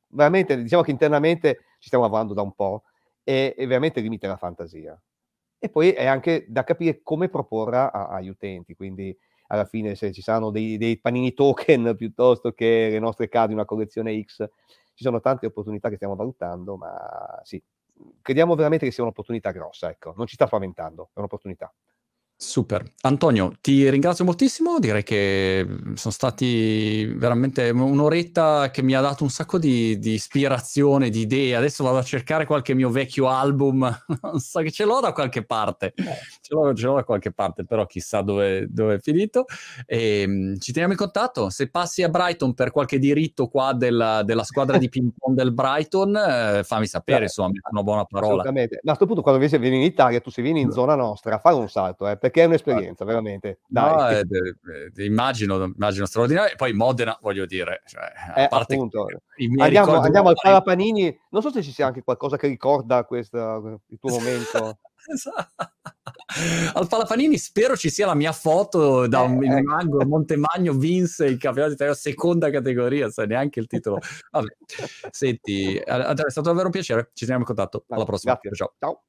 Speaker 1: Veramente, diciamo che internamente ci stiamo lavorando da un po' e, e veramente limita la fantasia. E poi è anche da capire come proporla a, agli utenti, quindi alla fine se ci saranno dei, dei panini token <laughs> piuttosto che le nostre card di una collezione X, ci sono tante opportunità che stiamo valutando, ma sì, crediamo veramente che sia un'opportunità grossa, ecco, non ci sta spaventando, è un'opportunità.
Speaker 2: Super. Antonio, ti ringrazio moltissimo, direi che mhmm, sono stati veramente un'oretta che mi ha dato un sacco di, di ispirazione, di idee. Adesso vado a cercare qualche mio vecchio album, <laughs> non so che ce l'ho da qualche parte, ce l'ho, ce l'ho da qualche parte, però chissà dove, dove è finito. E, ehm, ci teniamo in contatto, se passi a Brighton per qualche diritto qua della, della squadra di ping pong del Brighton, eh, fammi sapere, insomma, una buona parola.
Speaker 1: Assolutamente. Ma a questo punto quando vieni in Italia, tu se vieni in zona nostra, fai un salto, eh, perché è un'esperienza, veramente. Dai. No,
Speaker 2: eh, eh, immagino, immagino straordinario. Poi Modena, voglio dire, cioè, a
Speaker 1: eh, parte andiamo, andiamo al Parapanini, non so se ci sia anche qualcosa che ricorda questa, il tuo momento. <laughs>
Speaker 2: esatto. Al Palapanini spero ci sia la mia foto da un eh, Mango, <laughs> Montemagno vinse il campionato italiano seconda categoria, sai neanche il titolo. Vabbè. Senti, è stato davvero un piacere, ci teniamo in contatto. Alla prossima.
Speaker 1: Grazie. Ciao. Ciao.